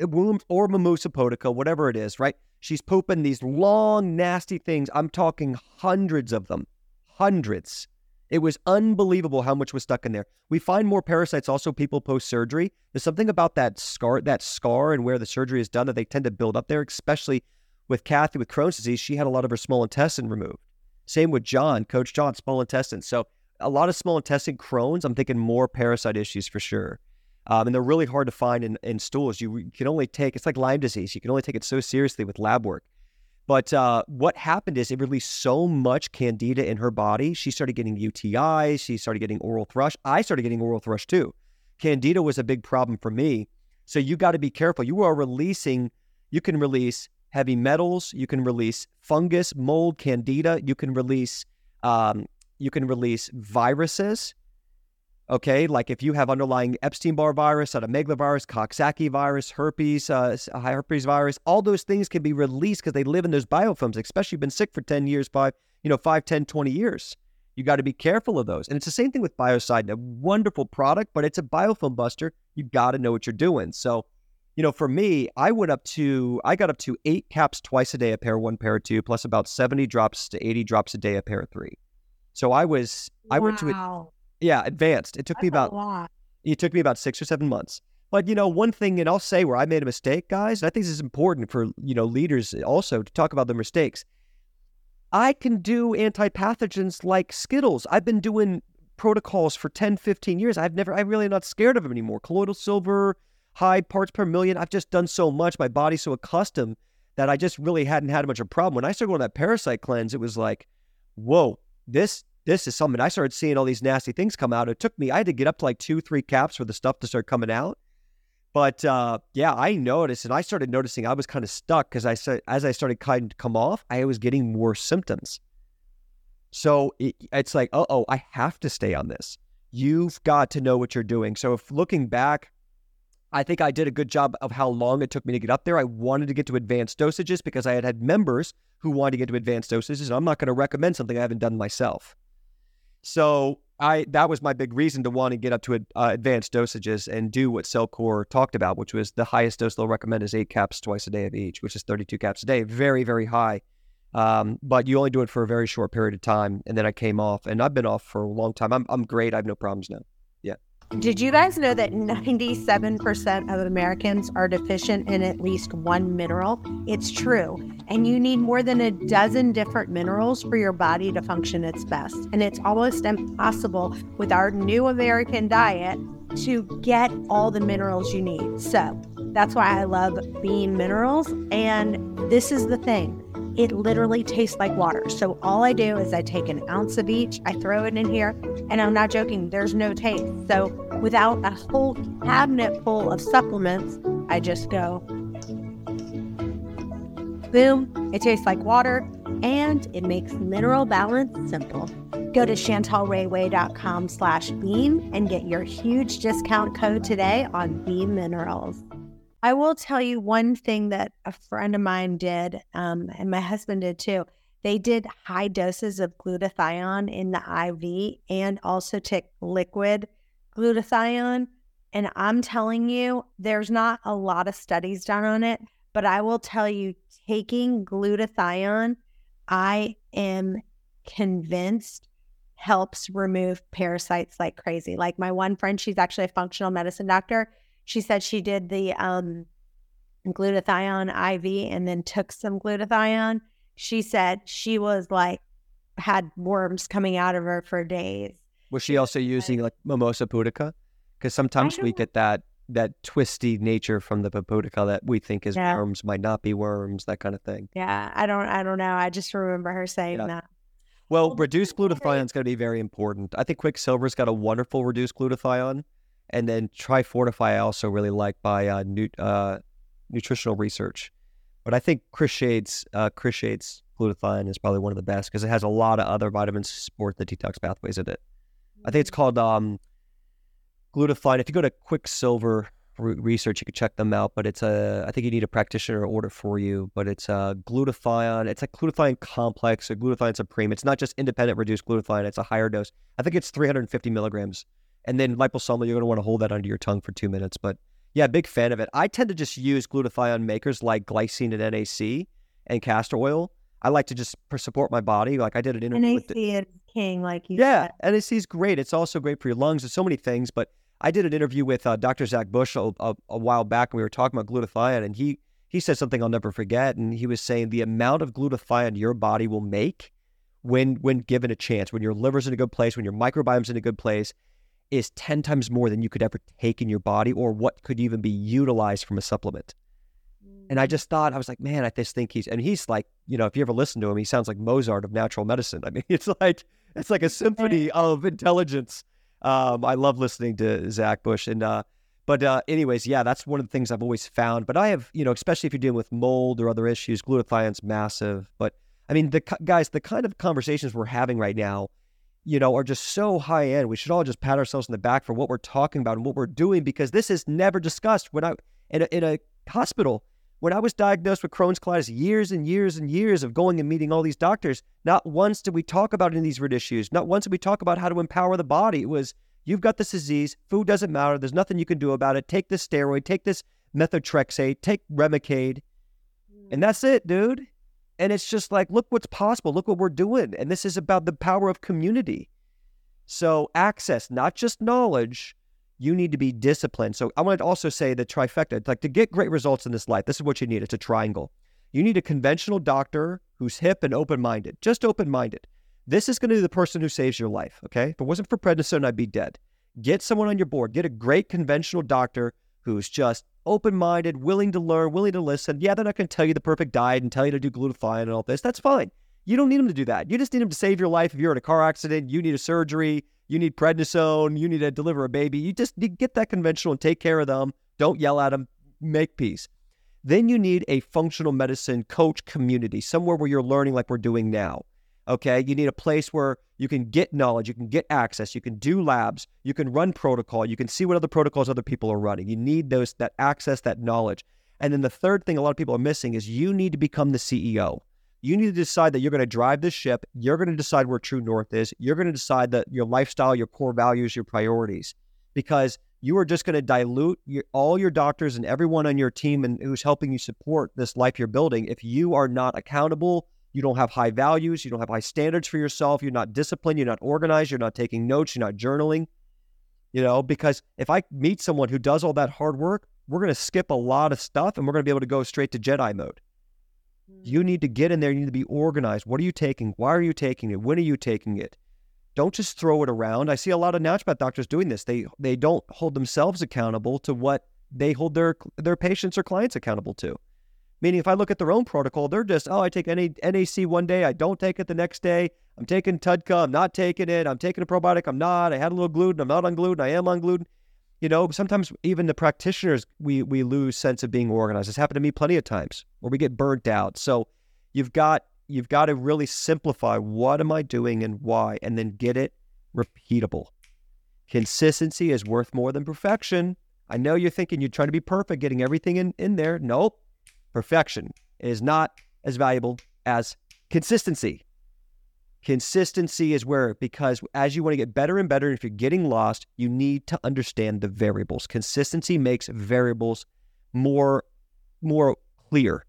worms or mimosa pudica, whatever it is, right? She's pooping these long, nasty things. I'm talking hundreds of them, hundreds. It was unbelievable how much was stuck in there. We find more parasites also people post surgery. There's something about that scar, that scar, and where the surgery is done that they tend to build up there. Especially with Kathy with Crohn's disease, she had a lot of her small intestine removed. Same with John, Coach John, small intestine. So a lot of small intestine Crohn's. I'm thinking more parasite issues for sure. Um, and they're really hard to find in, in stools. You can only take it's like Lyme disease. You can only take it so seriously with lab work. But uh, what happened is it released so much candida in her body. She started getting UTIs. She started getting oral thrush. I started getting oral thrush too. Candida was a big problem for me. So you got to be careful. You are releasing, you can release heavy metals, you can release fungus, mold, candida, you can release, um, you can release viruses. Okay, like if you have underlying Epstein Barr virus, cytomegalovirus, Coxsackie virus, herpes, uh, herpes virus, all those things can be released because they live in those biofilms, especially you've been sick for 10 years, five, you know, 5, 10, 20 years. You got to be careful of those. And it's the same thing with Biocide, a wonderful product, but it's a biofilm buster. You got to know what you're doing. So, you know, for me, I went up to, I got up to eight caps twice a day, a pair one, pair two, plus about 70 drops to 80 drops a day, a pair of three. So I was, I went to it yeah, advanced. It took That's me about it took me about six or seven months. But you know, one thing, and I'll say where I made a mistake, guys. I think this is important for you know leaders also to talk about their mistakes. I can do anti-pathogens like Skittles. I've been doing protocols for 10, 15 years. I've never, I really am not scared of them anymore. Colloidal silver, high parts per million. I've just done so much. My body's so accustomed that I just really hadn't had much of a problem. When I started going on that parasite cleanse, it was like, whoa, this this is something I started seeing all these nasty things come out. It took me, I had to get up to like two, three caps for the stuff to start coming out. But uh, yeah, I noticed, and I started noticing I was kind of stuck because I said as I started kind of come off, I was getting more symptoms. So it, it's like, uh oh, I have to stay on this. You've got to know what you're doing. So if looking back, I think I did a good job of how long it took me to get up there. I wanted to get to advanced dosages because I had had members who wanted to get to advanced dosages, and I'm not going to recommend something I haven't done myself. So I that was my big reason to want to get up to uh, advanced dosages and do what Cellcore talked about, which was the highest dose they'll recommend is eight caps twice a day of each, which is 32 caps a day. Very, very high. Um, but you only do it for a very short period of time. And then I came off, and I've been off for a long time. I'm, I'm great. I have no problems now. Did you guys know that 97% of Americans are deficient in at least one mineral? It's true. And you need more than a dozen different minerals for your body to function its best. And it's almost impossible with our new American diet to get all the minerals you need. So that's why I love Beam Minerals. And this is the thing it literally tastes like water. So all I do is I take an ounce of each, I throw it in here, and I'm not joking, there's no taste. So without a whole cabinet full of supplements, I just go boom, it tastes like water and it makes mineral balance simple. Go to chantelrayway.com slash beam and get your huge discount code today on Beam Minerals. I will tell you one thing that a friend of mine did, um, and my husband did too. They did high doses of glutathione in the IV and also took liquid glutathione. And I'm telling you, there's not a lot of studies done on it, but I will tell you, taking glutathione, I am convinced helps remove parasites like crazy. Like my one friend, she's actually a functional medicine doctor she said she did the um, glutathione IV and then took some glutathione. She said she was like, had worms coming out of her for days. Was she also using like mimosa pudica? Because sometimes we get that that twisty nature from the pudica that we think is yeah. worms might not be worms, that kind of thing. Yeah, I don't, I don't know. I just remember her saying yeah. that. Well, reduced glutathione is going to be very important. I think Quicksilver's got a wonderful reduced glutathione. And then Trifortify I also really like by uh, uh, Nutritional Research. But I think Chris Shade's, uh, Chris Shade's glutathione is probably one of the best because it has a lot of other vitamins to support the detox pathways in it. I think it's called um, glutathione. If you go to Quicksilver Research, you can check them out. But it's a, I think you need a practitioner order for you. But it's a glutathione. It's a glutathione complex or glutathione supreme. It's not just independent reduced glutathione. It's a higher dose. I think it's 350 milligrams. And then liposomal, you're going to want to hold that under your tongue for two minutes. But yeah, big fan of it. I tend to just use glutathione makers like glycine and NAC and castor oil. I like to just support my body. Like I did an interview NAC with the, is king, like you yeah, said. NAC is great. It's also great for your lungs. There's so many things. But I did an interview with uh, Dr. Zach Bush a, a, a while back, and we were talking about glutathione, and he he said something I'll never forget. And he was saying the amount of glutathione your body will make when when given a chance, when your liver's in a good place, when your microbiome's in a good place, is ten times more than you could ever take in your body, or what could even be utilized from a supplement. And I just thought, I was like, man, I just think he's, and he's like, you know, if you ever listen to him, he sounds like Mozart of natural medicine. <laughs> I mean, it's like, it's like a symphony of intelligence. Um, I love listening to Zach Bush. And, uh, but, uh, anyways, yeah, that's one of the things I've always found. But I have, you know, especially if you're dealing with mold or other issues, glutathione's massive. But I mean, the guys, the kind of conversations we're having right now, you know, are just so high end. We should all just pat ourselves in the back for what we're talking about and what we're doing because this is never discussed. When I in a, in a hospital, when I was diagnosed with Crohn's colitis, years and years and years of going and meeting all these doctors, not once did we talk about any of these root issues. Not once did we talk about how to empower the body. It was, you've got this disease, food doesn't matter, there's nothing you can do about it. Take this steroid, take this methotrexate, take Remicade, and mm. that's it, dude. And it's just like, look what's possible, look what we're doing. And this is about the power of community. So, access, not just knowledge, you need to be disciplined. So I want to also say the trifecta, like to get great results in this life, this is what you need. It's a triangle. You need a conventional doctor who's hip and open-minded, just open-minded. This is going to be the person who saves your life. Okay. If it wasn't for prednisone, I'd be dead. Get someone on your board. Get a great conventional doctor who's just open-minded, willing to learn, willing to listen. Yeah, they're not going to tell you the perfect diet and tell you to do glutathione and all this. That's fine. You don't need them to do that. You just need them to save your life. If you're in a car accident, you need a surgery, you need prednisone, you need to deliver a baby. You just need get that conventional and take care of them. Don't yell at them. Make peace. Then you need a functional medicine coach community, somewhere where you're learning like we're doing now. Okay. You need a place where you can get knowledge, you can get access, you can do labs, you can run protocol, you can see what other protocols other people are running. You need those that access, that knowledge. And then the third thing a lot of people are missing is you need to become the CEO. You need to decide that you're going to drive this ship. You're going to decide where true north is. You're going to decide that your lifestyle, your core values, your priorities, because you are just going to dilute your, all your doctors and everyone on your team and who's helping you support this life you're building. If you are not accountable, you don't have high values, you don't have high standards for yourself, you're not disciplined, you're not organized, you're not taking notes, you're not journaling. You know, because if I meet someone who does all that hard work, we're going to skip a lot of stuff and we're going to be able to go straight to Jedi mode. You mm. need to get in there. You need to be organized. What are you taking? Why are you taking it? When are you taking it? Don't just throw it around. I see a lot of naturopath doctors doing this. They they don't hold themselves accountable to what they hold their their patients or clients accountable to. Meaning, if I look at their own protocol, they're just, oh, I take any NAC one day, I don't take it the next day. I'm taking TUDCA, I'm not taking it. I'm taking a probiotic, I'm not. I had a little gluten, I'm not on gluten, I am on gluten. You know, sometimes even the practitioners, we we lose sense of being organized. It's happened to me plenty of times where we get burnt out. So you've got you've got to really simplify what am I doing and why, and then get it repeatable. Consistency is worth more than perfection. I know you're thinking you're trying to be perfect, getting everything in, in there. Nope. Perfection is not as valuable as consistency. Consistency is where, because as you want to get better and better, if you're getting lost, you need to understand the variables. Consistency makes variables more, more clear.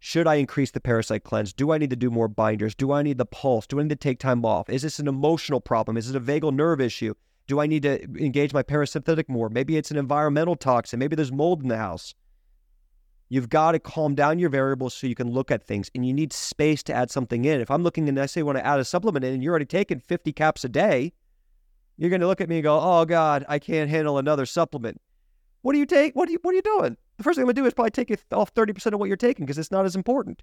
Should I increase the parasite cleanse? Do I need to do more binders? Do I need the pulse? Do I need to take time off? Is this an emotional problem? Is it a vagal nerve issue? Do I need to engage my parasympathetic more? Maybe it's an environmental toxin. Maybe there's mold in the house. You've got to calm down your variables so you can look at things and you need space to add something in. If I'm looking and I say I want to add a supplement in and you're already taking 50 caps a day, you're going to look at me and go, "Oh god, I can't handle another supplement." What do you take? What are you what are you doing? The first thing I'm going to do is probably take off 30% of what you're taking because it's not as important.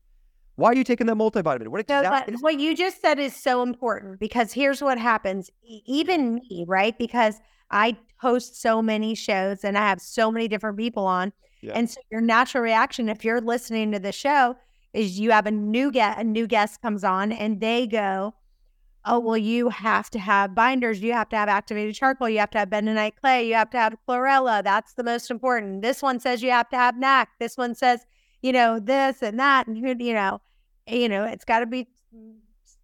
Why are you taking that multivitamin? What, exactly what you just said is so important because here's what happens. Even me, right? Because I host so many shows and I have so many different people on. Yeah. And so your natural reaction, if you're listening to the show, is you have a new guest, a new guest comes on and they go, oh, well, you have to have binders, you have to have activated charcoal, you have to have bentonite clay, you have to have chlorella. That's the most important. This one says you have to have NAC. This one says, you know, this and that, and you know, you know, it's got to be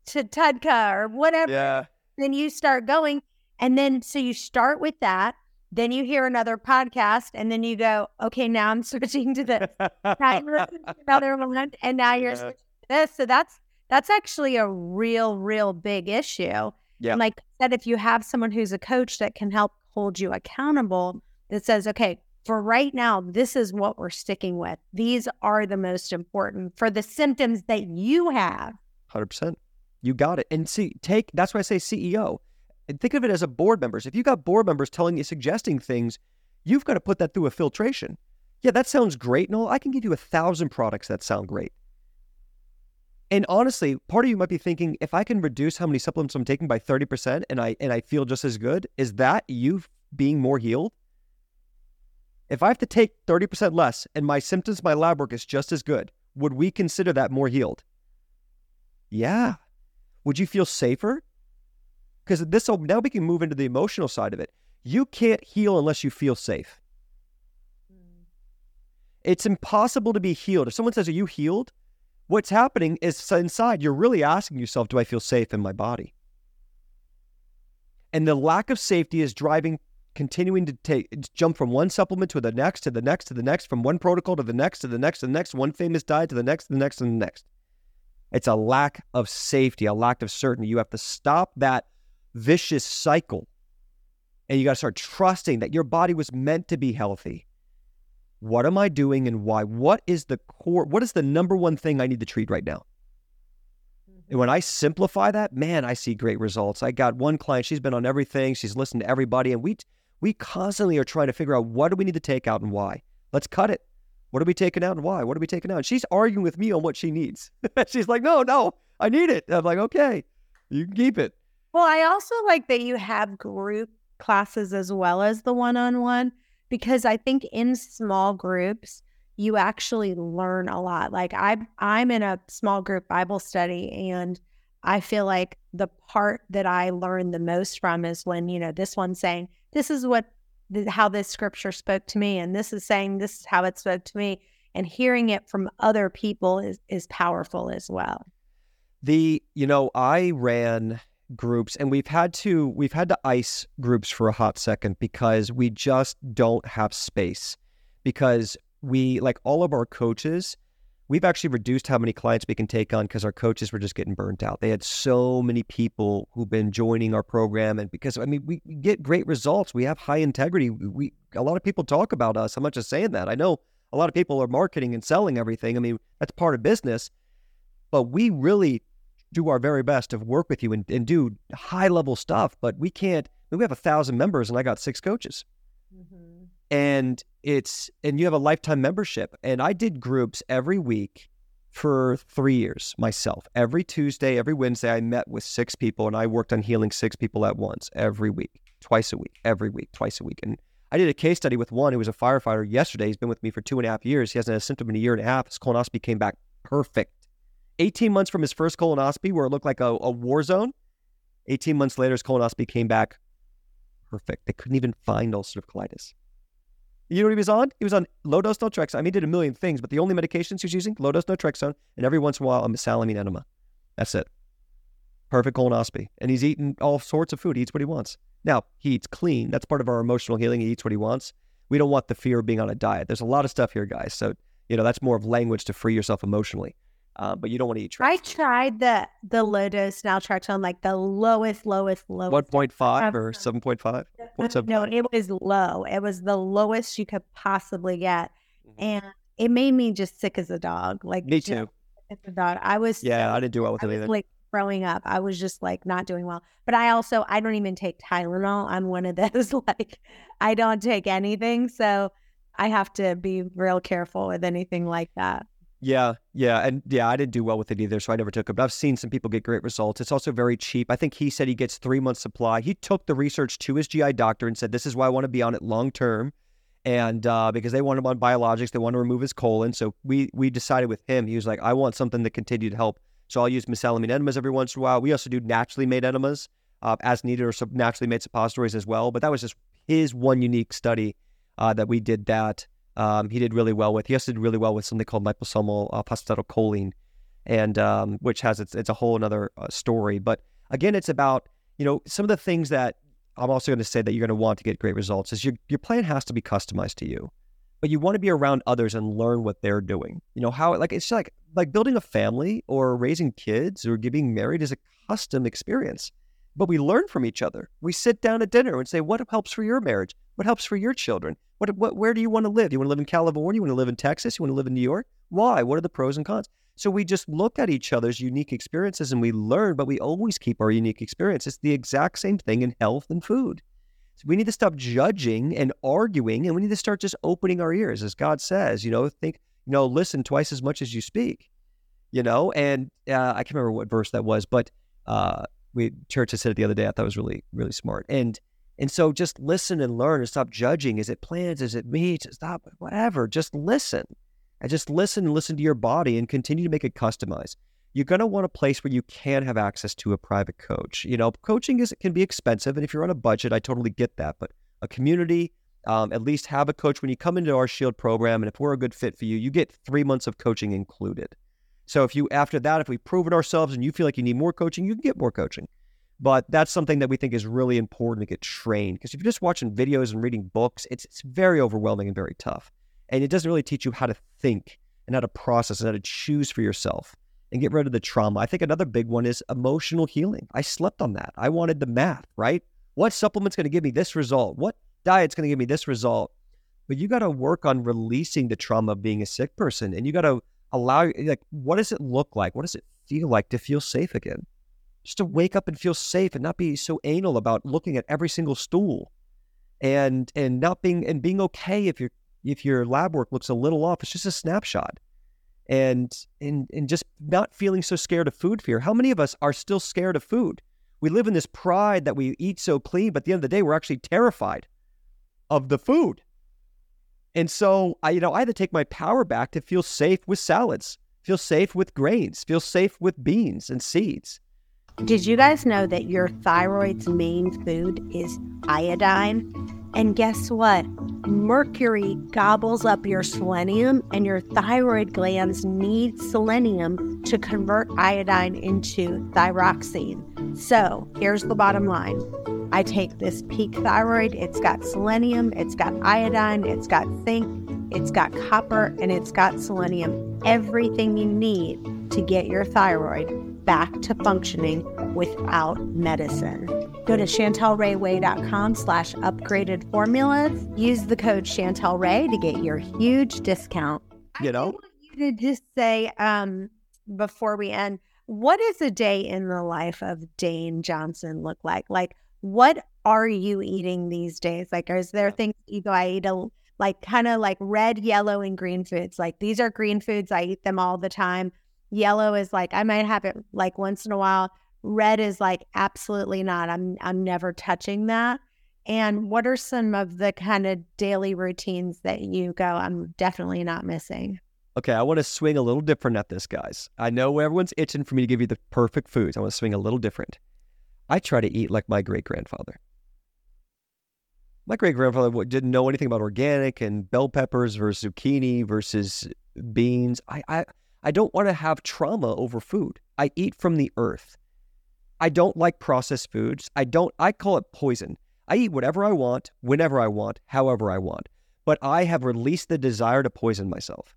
to TUDCA or whatever. Yeah. Then you start going, and then so you start with that. Then you hear another podcast, and then you go, okay, now I'm <laughs> switching to this. Now you're listening to <laughs> another one, and now you're Yeah. switching to this. So that's that's actually a real, real big issue. Yeah. And like I said, if you have someone who's a coach that can help hold you accountable, that says, okay, for right now, this is what we're sticking with. These are the most important for the symptoms that you have. Hundred percent. You got it. And see, take that's why I say CEO. And think of it as a board members. If you got board members telling you, suggesting things, you've got to put that through a filtration. Yeah, that sounds great. No, I can give you a thousand products that sound great. And honestly, part of you might be thinking, if I can reduce how many supplements I'm taking by 30% and I and I feel just as good, is that you being more healed? If I have to take 30% less and my symptoms, my lab work is just as good, would we consider that more healed? Yeah. Would you feel safer? Because this will now we can move into the emotional side of it. You can't heal unless you feel safe. Hmm. It's impossible to be healed. If someone says, Are you healed? What's happening is inside, you're really asking yourself, Do I feel safe in my body? And the lack of safety is driving, continuing to take jump from one supplement to the next, to the next, to the next, from one protocol to the next, to the next, to the next, one famous diet to the next, to the next, and the next. It's a lack of safety, a lack of certainty. You have to stop that vicious cycle. And you got to start trusting that your body was meant to be healthy. What am I doing and why? What is the core? What is the number one thing I need to treat right now? And mm-hmm. when I simplify that, man, I see great results. I got one client, she's been on everything, she's listened to everybody, and we we constantly are trying to figure out what do we need to take out and why. Let's cut it. What are we taking out and why? What are we taking out? And she's arguing with me on what she needs. <laughs> she's like, no, no, I need it. I'm like, okay, you can keep it. Well, I also like that you have group classes as well as the one on one because I think in small groups, you actually learn a lot. Like I I'm in a small group Bible study and I feel like the part that I learn the most from is when, you know, this one's saying, this is what how this scripture spoke to me and this is saying this is how it spoke to me and hearing it from other people is is powerful as well. The you know I ran groups and we've had to we've had to ice groups for a hot second because we just don't have space. Because we like all of our coaches we've actually reduced how many clients we can take on because our coaches were just getting burnt out. They had so many people who've been joining our program and because i mean we get great results. We have high integrity. We a lot of people talk about us. I'm not just saying that. I know a lot of people are marketing and selling everything. I mean that's part of business. But we really do our very best to work with you and, and do high level stuff but we can't I mean, we have a thousand members and i got six coaches. Mm-hmm. And it's and you have a lifetime membership. And i did groups every week for three years myself. Every tuesday every wednesday i met with six people and i worked on healing six people at once every week twice a week every week twice a week. And i did a case study with one who was a firefighter yesterday. He's been with me for two and a half years. He hasn't had a symptom in a year and a half. His colonoscopy came back perfect 18 months from his first colonoscopy where it looked like a, a war zone 18 months later his colonoscopy came back perfect they couldn't even find ulcerative colitis you know what he was on? He was on low dose naltrexone. I mean, he did a million things, but the only medications he was using, low dose naltrexone, and every once in a while, a mesalamine enema. That's it. Perfect colonoscopy. And he's eating all sorts of food. He eats what he wants. Now, he eats clean. That's part of our emotional healing. He eats what he wants. We don't want the fear of being on a diet. There's a lot of stuff here, guys. So, you know, that's more of language to free yourself emotionally. Uh, but you don't want to eat I tried the the low dose naltrexone, like the lowest, lowest, lowest. 1.5 or 7.5? What's up? No, it was low. It was the lowest you could possibly get, Mhm. and it made me just sick as a dog. Like Me too. as a dog. I was Yeah, so- I didn't do well with I it either. like throwing up. I was just like not doing well. But I also I don't even take Tylenol. I'm one of those <laughs> like I don't take anything, so I have to be real careful with anything like that. Yeah, yeah, and yeah, I didn't do well with it either, so I never took it. But I've seen some people get great results. It's also very cheap. I think he said he gets three months supply. He took the research to his GI doctor and said, "This is why I want to be on it long term," and uh, because they want him on biologics, they want to remove his colon. So we we decided with him. He was like, "I want something to continue to help So I'll use mesalamine enemas every once in a while. We also do naturally made enemas uh, as needed or some naturally made suppositories as well. But that was just his one unique study uh, that we did that. Um, he did really well with. He also did really well with something called liposomal uh, phosphatidylcholine, and um, which has its it's a whole another uh, story. But again, it's about you know some of the things that I'm also going to say that you're going to want to get great results is your your plan has to be customized to you, but you want to be around others and learn what they're doing. You know how like it's like like building a family or raising kids or getting married is a custom experience. But we learn from each other. We sit down at dinner and say, "What helps for your marriage? What helps for your children? What, what where do you want to live? You want to live in California? You want to live in Texas? You want to live in New York? Why? What are the pros and cons?" So we just look at each other's unique experiences and we learn, but we always keep our unique experience. It's the exact same thing in health and food. So we need to stop judging and arguing, and we need to start just opening our ears, as God says. You know, think, you know, listen twice as much as you speak. You know, and uh, I can't remember what verse that was, but uh, we church said it the other day. I thought it was really really smart. And and so just listen and learn and stop judging. Is it plants? Is it meat? Stop whatever. Just listen and just listen and listen to your body and continue to make it customized. You're going to want a place where you can have access to a private coach. You know, coaching is can be expensive, and if you're on a budget, I totally get that. But a community, um, at least have a coach when you come into our Shield program, and if we're a good fit for you, you get three months of coaching included. So if you after that, if we've proven ourselves and you feel like you need more coaching, you can get more coaching. But that's something that we think is really important to get trained because if you're just watching videos and reading books, it's it's very overwhelming and very tough. And it doesn't really teach you how to think and how to process and how to choose for yourself and get rid of the trauma. I think another big one is emotional healing. I slept on that. I wanted the math, right? What supplement's going to give me this result? What diet's going to give me this result? But you got to work on releasing the trauma of being a sick person and you got to allow like what does it look like? What does it feel like to feel safe again? Just to wake up and feel safe and not be so anal about looking at every single stool and and not being and being okay if you're if your lab work looks a little off, it's just a snapshot. And and and just not feeling so scared of food fear. How many of us are still scared of food? We live in this pride that we eat so clean, but at the end of the day, we're actually terrified of the food. And so I, you know, I had to take my power back to feel safe with salads, feel safe with grains, feel safe with beans and seeds. Did you guys know that your thyroid's main food is iodine? And guess what? Mercury gobbles up your selenium, and your thyroid glands need selenium to convert iodine into thyroxine. So here's the bottom line I take this peak thyroid, it's got selenium, it's got iodine, it's got zinc, it's got copper, and it's got selenium. Everything you need to get your thyroid back to functioning without medicine. Go to chantelrayway.com slash upgraded formulas. Use the code chantelray to get your huge discount. You know? I want you to just say, um, before we end, what does a day in the life of Dane Johnson look like? Like, what are you eating these days? Like, is there things you go, I eat a, like kind of like red, yellow, and green foods? Like, these are green foods. I eat them all the time. Yellow is like, I might have it like once in a while. Red is like absolutely not. I'm I'm never touching that. And what are some of the kind of daily routines that you go, I'm definitely not missing? Okay, I want to swing a little different at this, guys. I know everyone's itching for me to give you the perfect foods. I want to swing a little different. I try to eat like my great grandfather. My great grandfather didn't know anything about organic and bell peppers versus zucchini versus beans. I, I, I don't want to have trauma over food. I eat from the earth. I don't like processed foods. I don't, I call it poison. I eat whatever I want, whenever I want, however I want. But I have released the desire to poison myself.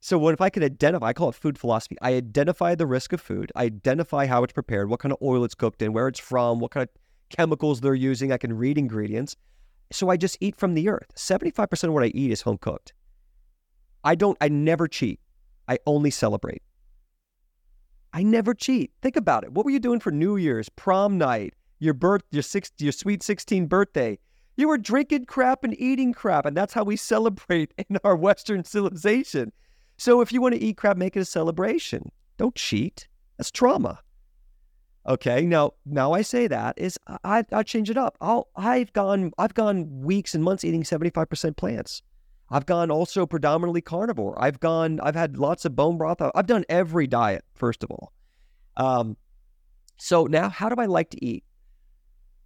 So what if I can identify, I call it food philosophy. I identify the risk of food. I identify how it's prepared, what kind of oil it's cooked in, where it's from, what kind of chemicals they're using. I can read ingredients. So I just eat from the earth. 75% of what I eat is home cooked. I don't, I never cheat. I only celebrate. I never cheat. Think about it. What were you doing for New Year's, prom night, your birth, your six, your sweet 16 birthday? You were drinking crap and eating crap, and that's how we <laughs> celebrate in our Western civilization. So if you want to eat crap, make it a celebration. Don't cheat. That's trauma. Okay, now now I say that is I I change it up. I'll I've gone I've gone weeks and months eating 75% plants. I've gone also predominantly carnivore. I've gone, I've had lots of bone broth. I've done every diet, first of all. Um, so now, how do I like to eat?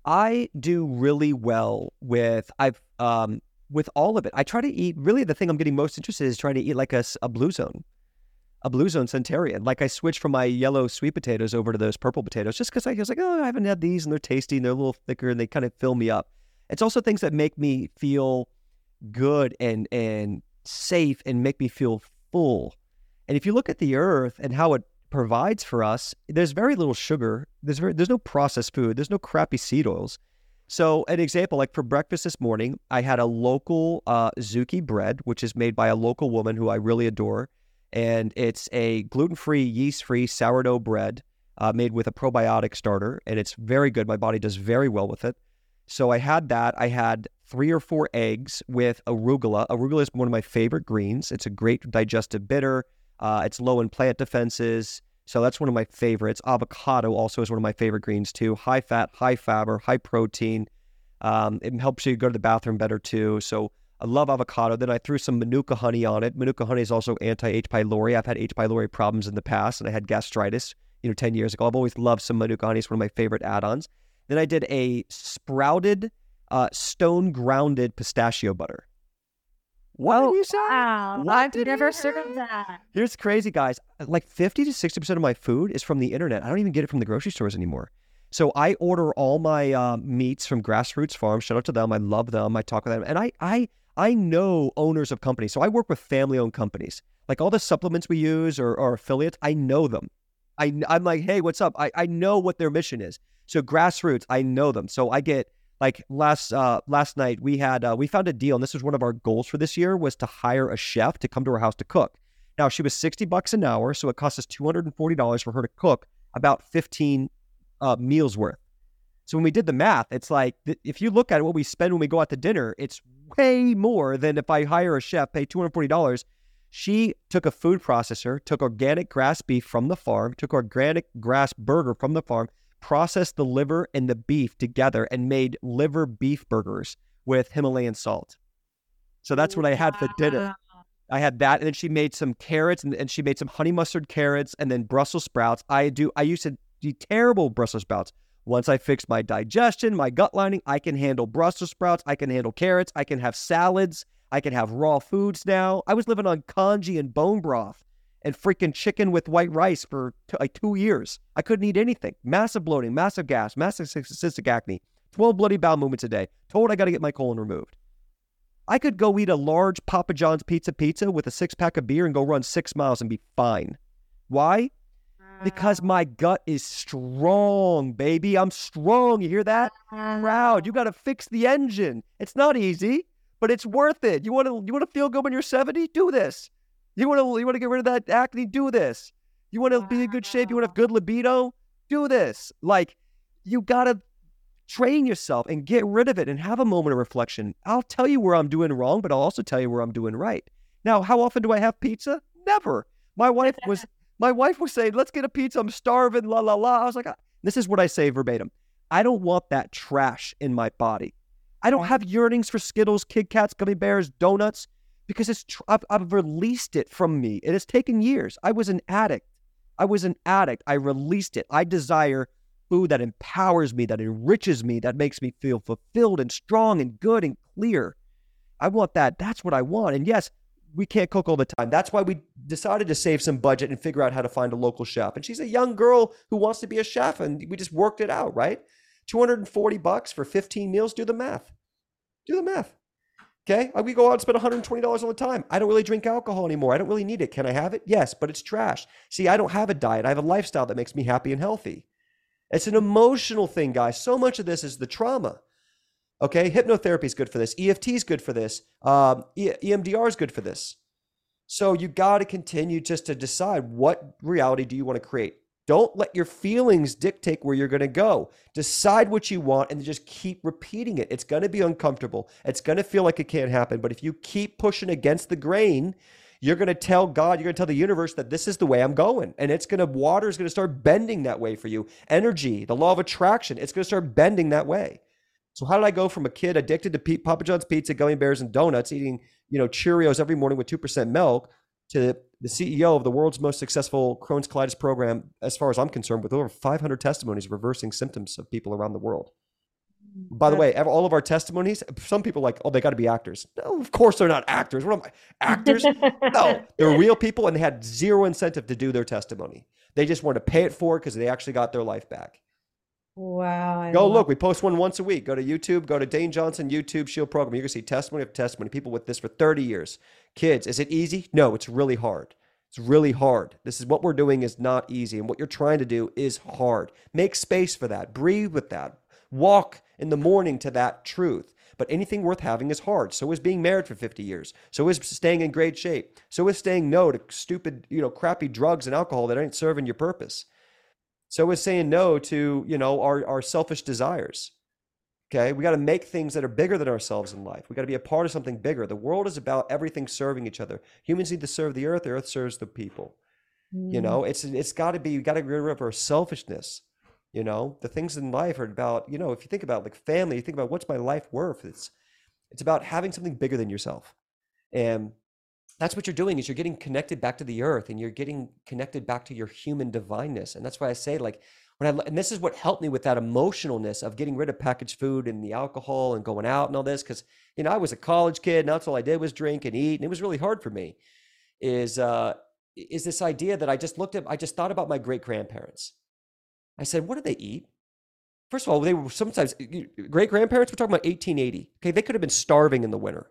I do really well with I've um with all of it. I try to eat really the thing I'm getting most interested in is trying to eat like a, a blue zone, a blue zone centurion. Like I switched from my yellow sweet potatoes over to those purple potatoes just because I was like, oh, I haven't had these and they're tasty and they're a little thicker and they kind of fill me up. It's also things that make me feel good and and safe and make me feel full. And if you look at the earth and how it provides for us, there's very little sugar. There's very there's no processed food. There's no crappy seed oils. So an example, like for breakfast this morning, I had a local uh, Zuki bread, which is made by a local woman who I really adore, and it's a gluten-free, yeast-free sourdough bread uh, made with a probiotic starter, and it's very good. My body does very well with it. So I had that. I had three or four eggs with arugula. Arugula is one of my favorite greens. It's a great digestive bitter. Uh, it's low in plant defenses. So that's one of my favorites. Avocado also is one of my favorite greens too. High fat, high fiber, high protein. Um, it helps you go to the bathroom better too. So I love avocado. Then I threw some manuka honey on it. Manuka honey is also anti H. pylori. I've had H. pylori problems in the past, and I had gastritis, you know, ten years ago. I've always loved some manuka honey. It's one of my favorite add-ons. Then I did a sprouted, uh, stone grounded pistachio butter. What Whoa, did you say? Wow. What I've never heard that. Here's crazy, guys. Like 50 to 60% of my food is from the internet. I don't even get it from the grocery stores anymore. So I order all my uh, meats from Grassroots Farms. Shout out to them. I love them. I talk with them. And I, I, I know owners of companies. So I work with family owned companies. Like all the supplements we use or, or affiliates, I know them. I, I'm like, hey, what's up? I, I know what their mission is. So Grassroots, I know them. So I get like last uh, last night we had uh, we found a deal, and this was one of our goals for this year was to hire a chef to come to our house to cook. Now she was sixty bucks an hour, so it cost us two hundred and forty dollars for her to cook about fifteen uh, meals worth. So when we did the math, it's like th- if you look at what we spend when we go out to dinner, it's way more than if I hire a chef, pay two hundred forty dollars. She took a food processor, took organic grass beef from the farm, took organic grass burger from the farm, processed the liver and the beef together and made liver beef burgers with Himalayan salt. So that's what I had for dinner. I had that, and then she made some carrots, and, and she made some honey mustard carrots, and then Brussels sprouts. I do. I used to do terrible Brussels sprouts. Once I fixed my digestion, my gut lining, I can handle Brussels sprouts. I can handle carrots. I can have salads. I can have raw foods now. I was living on congee and bone broth and freaking chicken with white rice for t- like two years. I couldn't eat anything. Massive bloating, massive gas, massive cystic acne, 12 bloody bowel movements a day. Told I got to get my colon removed. I could go eat a large Papa John's pizza pizza with a six pack of beer and go run six miles and be fine. Why? Because ah. my gut is strong, baby. I'm strong. You hear that? Ah. Proud. You got to fix the engine. It's not easy, but it's worth it. You want to you want to feel good when you're 70? Do this. You want to you want to get rid of that acne? Do this. You want to be in good shape? You want to have good libido? Do this. Like you got to train yourself and get rid of it and have a moment of reflection. I'll tell you where I'm doing wrong, but I'll also tell you where I'm doing right. Now, how often do I have pizza? Never. My wife was <laughs> my wife was saying, "Let's get a pizza. I'm starving." La la la. I was like, "Ah." "This is what I say verbatim. I don't want that trash in my body. I don't have yearnings for Skittles, Kit Kats, gummy bears, donuts because it's tr- I've, I've released it from me. It has taken years. I was an addict. I was an addict. I released it. I desire food that empowers me, that enriches me, that makes me feel fulfilled and strong and good and clear. I want that. That's what I want. And yes, we can't cook all the time. That's why we decided to save some budget and figure out how to find a local chef. And she's a young girl who wants to be a chef, and we just worked it out, right? 240 bucks for 15 meals. Do the math. Do the math. Okay. We go out and spend $120 all the time. I don't really drink alcohol anymore. I don't really need it. Can I have it? Yes, but it's trash. See, I don't have a diet. I have a lifestyle that makes me happy and healthy. It's an emotional thing, guys. So much of this is the trauma. Okay. Hypnotherapy is good for this. EFT is good for this. Um, e- EMDR is good for this. So you got to continue just to decide what reality do you want to create. Don't let your feelings dictate where you're going to go. Decide what you want and just keep repeating it. It's going to be uncomfortable. It's going to feel like it can't happen. But if you keep pushing against the grain, you're going to tell God, you're going to tell the universe that this is the way I'm going. And it's going to, water is going to start bending that way for you. Energy, the law of attraction, it's going to start bending that way. So how did I go from a kid addicted to Papa John's pizza, gummy bears, and donuts, eating you know Cheerios every morning with two percent milk, to the CEO of the world's most successful Crohn's colitis program, as far as I'm concerned, with over 500 testimonies reversing symptoms of people around the world. Mm-hmm. By the way, all of our testimonies, some people are like, oh, they got to be actors. No, of course they're not actors. What am I? Actors? no, <laughs> they're real people and they had zero incentive to do their testimony. They just wanted to pay it forward because they actually got their life back. Wow. I Go look, we post one once a week. Go to YouTube, go to Dane Johnson YouTube Shield Program. You're gonna see testimony of testimony. People with this for 30 years. Kids, is it easy? No, it's really hard. It's really hard. This is what we're doing is not easy. And what you're trying to do is hard. Make space for that. Breathe with that. Walk in the morning to that truth. But anything worth having is hard. So is being married for 50 years. So is staying in great shape. So is saying no to stupid, you know, crappy drugs and alcohol that ain't serving your purpose. So is saying no to, you know, our, our selfish desires. Okay. We got to make things that are bigger than ourselves in life. We got to be a part of something bigger. The world is about everything serving each other. Humans need to serve the earth, the earth serves the people. You Mm. know, it's it's got to be, we got to get rid of our selfishness. You know, the things in life are about, you know, if you think about like family, you think about what's my life worth? It's it's about having something bigger than yourself. And that's what you're doing is you're getting connected back to the earth and you're getting connected back to your human divineness. And that's why I say like when I and this is what helped me with that emotionalness of getting rid of packaged food and the alcohol and going out and all this cuz you know I was a college kid and that's all I did was drink and eat and it was really hard for me. Is uh is this idea that I just looked at I just thought about my great grandparents. I said, what do they eat? First of all, they were sometimes great grandparents. We're talking about 1880. Okay, they could have been starving in the winter.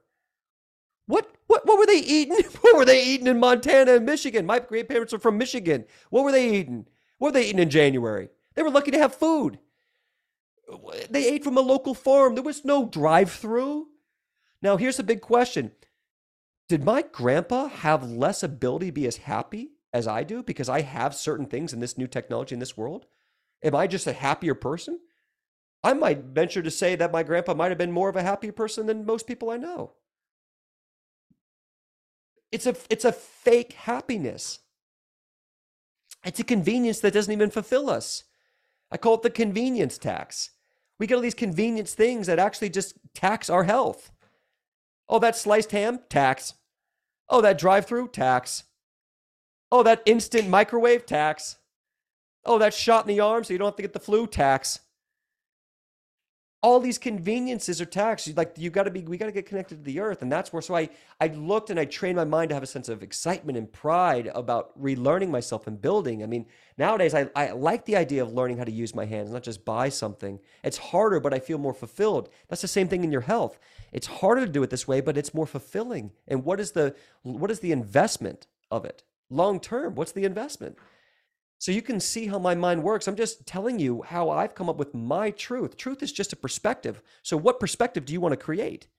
What what what were they eating? <laughs> What were they eating in Montana and Michigan? My great grandparents are from Michigan. What were they eating? What were they eating in January? They were lucky to have food. They ate from a local farm. There was no drive-through. Now, here's a big question. Did my grandpa have less ability to be as happy as I do because I have certain things in this new technology in this world? Am I just a happier person? I might venture to say that my grandpa might have been more of a happier person than most people I know. It's a it's a fake happiness. It's a convenience that doesn't even fulfill us. I call it the convenience tax. We get all these convenience things that actually just tax our health. Oh, that sliced ham? Tax. Oh, that drive through? Tax. Oh, that instant microwave? Tax. Oh, that shot in the arm so you don't have to get the flu? Tax. All these conveniences are taxed. Like you got to be, we got to get connected to the earth, and that's where. So I, I looked and I trained my mind to have a sense of excitement and pride about relearning myself and building. I mean, nowadays I, I like the idea of learning how to use my hands, not just buy something. It's harder, but I feel more fulfilled. That's the same thing in your health. It's harder to do it this way, but it's more fulfilling. And what is the, what is the investment of it long term? What's the investment? So you can see how my mind works. I'm just telling you how I've come up with my truth. Truth is just a perspective. So what perspective do you want to create?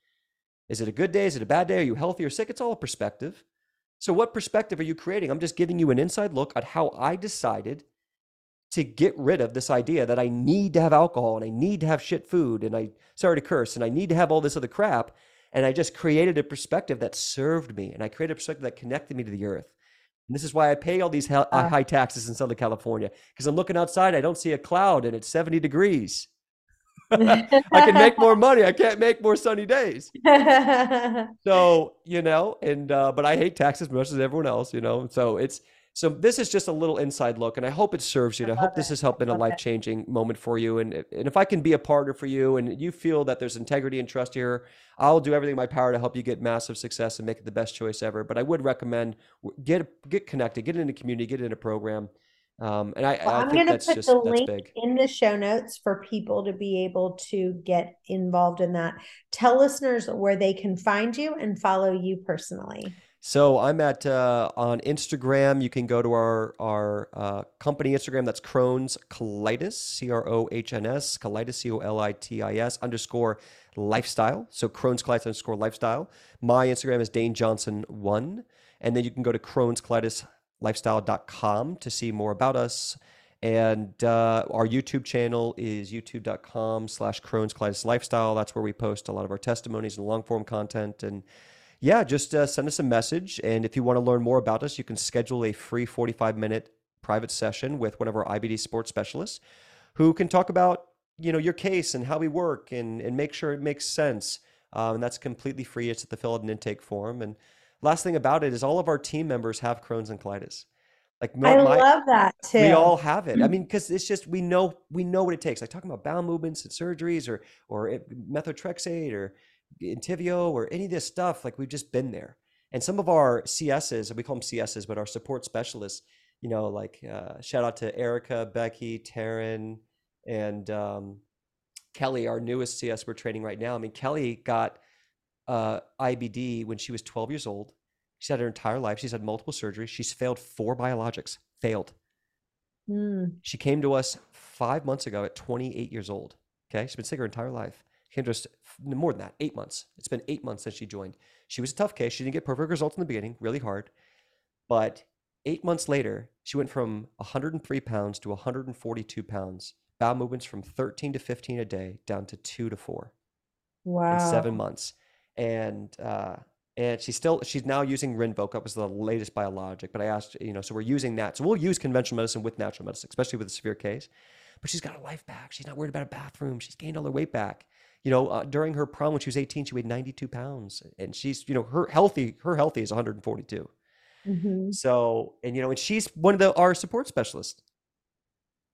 Is it a good day? Is it a bad day? Are you healthy or sick? It's all a perspective. So what perspective are you creating? I'm just giving you an inside look at how I decided to get rid of this idea that I need to have alcohol and I need to have shit food and I sorry to curse and I need to have all this other crap and I just created a perspective that served me and I created a perspective that connected me to the earth. And this is why I pay all these hel- uh, high taxes in Southern California because I'm looking outside, I don't see a cloud and it's 70 degrees. <laughs> I can make more money. I can't make more sunny days. <laughs> So, you know, and uh, but I hate taxes as much as everyone else, you know. So it's so this is just a little inside look, and I hope it serves you. And I, hope this has helped in a life changing moment for you. And if- and if I can be a partner for you, and you feel that there's integrity and trust here, I'll do everything in my power to help you get massive success and make it the best choice ever. But I would recommend get get connected, get in a community, get in a program. Um, and I, Well, I I'm going to put just the link big. in the show notes for people to be able to get involved in that. Tell listeners where they can find you and follow you personally. So I'm at uh, on Instagram. You can go to our our uh, company Instagram. That's Crohn's Colitis, C R O H N S, Colitis, C O L I T I S underscore lifestyle. So Crohn's Colitis underscore lifestyle. My Instagram is Dane Johnson one, and then you can go to Crohn's Colitis lifestyle.com to see more about us. And uh, our YouTube channel is youtube.com slash Crohn's Colitis Lifestyle. That's where we post a lot of our testimonies and long form content. And yeah, just uh, send us a message. And if you want to learn more about us, you can schedule a free 45 minute private session with one of our IBD sports specialists who can talk about you know, your case and how we work and, and make sure it makes sense. Um, and that's completely free. It's at the fill out an intake form. And last thing about it is all of our team members have Crohn's and colitis. Like my, I love that too. We all have it. I mean, because it's just we know we know what it takes. Like talking about bowel movements and surgeries, or or methotrexate, or Entyvio, or any of this stuff. Like we've just been there. And some of our CSs, we call them CSs, but our support specialists, you know, like uh, shout out to Erica, Becky, Taryn, and um, Kelly, our newest CS we're training right now. I mean, Kelly got uh, IBD when she was 12 years old. She's had her entire life. She's had multiple surgeries. She's failed four biologics. Failed. Mm. She came to us five months ago at 28 years old. Okay, she's been sick her entire life. She came to us more than that, eight months. It's been eight months since she joined. She was a tough case. She didn't get perfect results in the beginning, really hard. But eight months later, she went from 103 pounds to 142 pounds. Bowel movements from 13 to 15 a day down to two to four. Wow. In seven months. And uh, and she's still she's now using Rinvoq. That was the latest biologic. But I asked, you know, so we're using that. So we'll use conventional medicine with natural medicine, especially with a severe case. But she's got her life back. She's not worried about a bathroom. She's gained all her weight back. You know, uh, during her prom when she was 18, she weighed 92 pounds, and she's you know her healthy her healthy is 142. Mm-hmm. So and you know, and she's one of the our support specialists.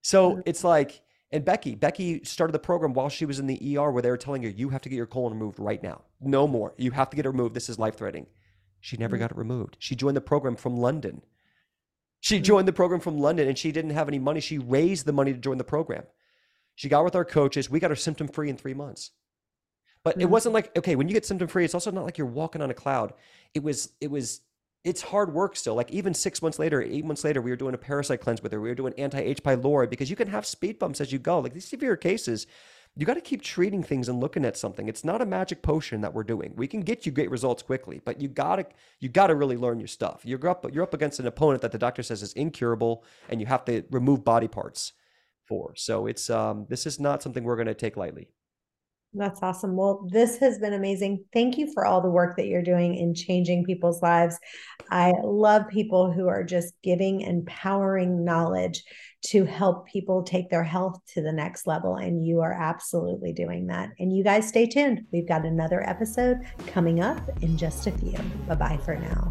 So mm-hmm. it's like and Becky, Becky started the program while she was in the ER where they were telling her, you have to get your colon removed right now. No more. You have to get it removed. This is life threatening. She never mm-hmm. got it removed. She joined the program from London. She mm-hmm. joined the program from London and she didn't have any money. She raised the money to join the program. She got with our coaches. We got her symptom free in three months. But mm-hmm. it wasn't like, okay, when you get symptom free, it's also not like you're walking on a cloud. It was, it was it's hard work still. Like even six months later, eight months later, we were doing a parasite cleanse with her. We were doing anti H. pylori because you can have speed bumps as you go. Like these severe cases, you got to keep treating things and looking at something. It's not a magic potion that we're doing. We can get you great results quickly, but you gotta you gotta really learn your stuff. You're up you're up against an opponent that the doctor says is incurable, and you have to remove body parts for. So it's um this is not something we're going to take lightly. That's awesome. Well, this has been amazing. Thank you for all the work that you're doing in changing people's lives. I love people who are just giving empowering knowledge to help people take their health to the next level. And you are absolutely doing that. And you guys stay tuned. We've got another episode coming up in just a few. Bye bye for now.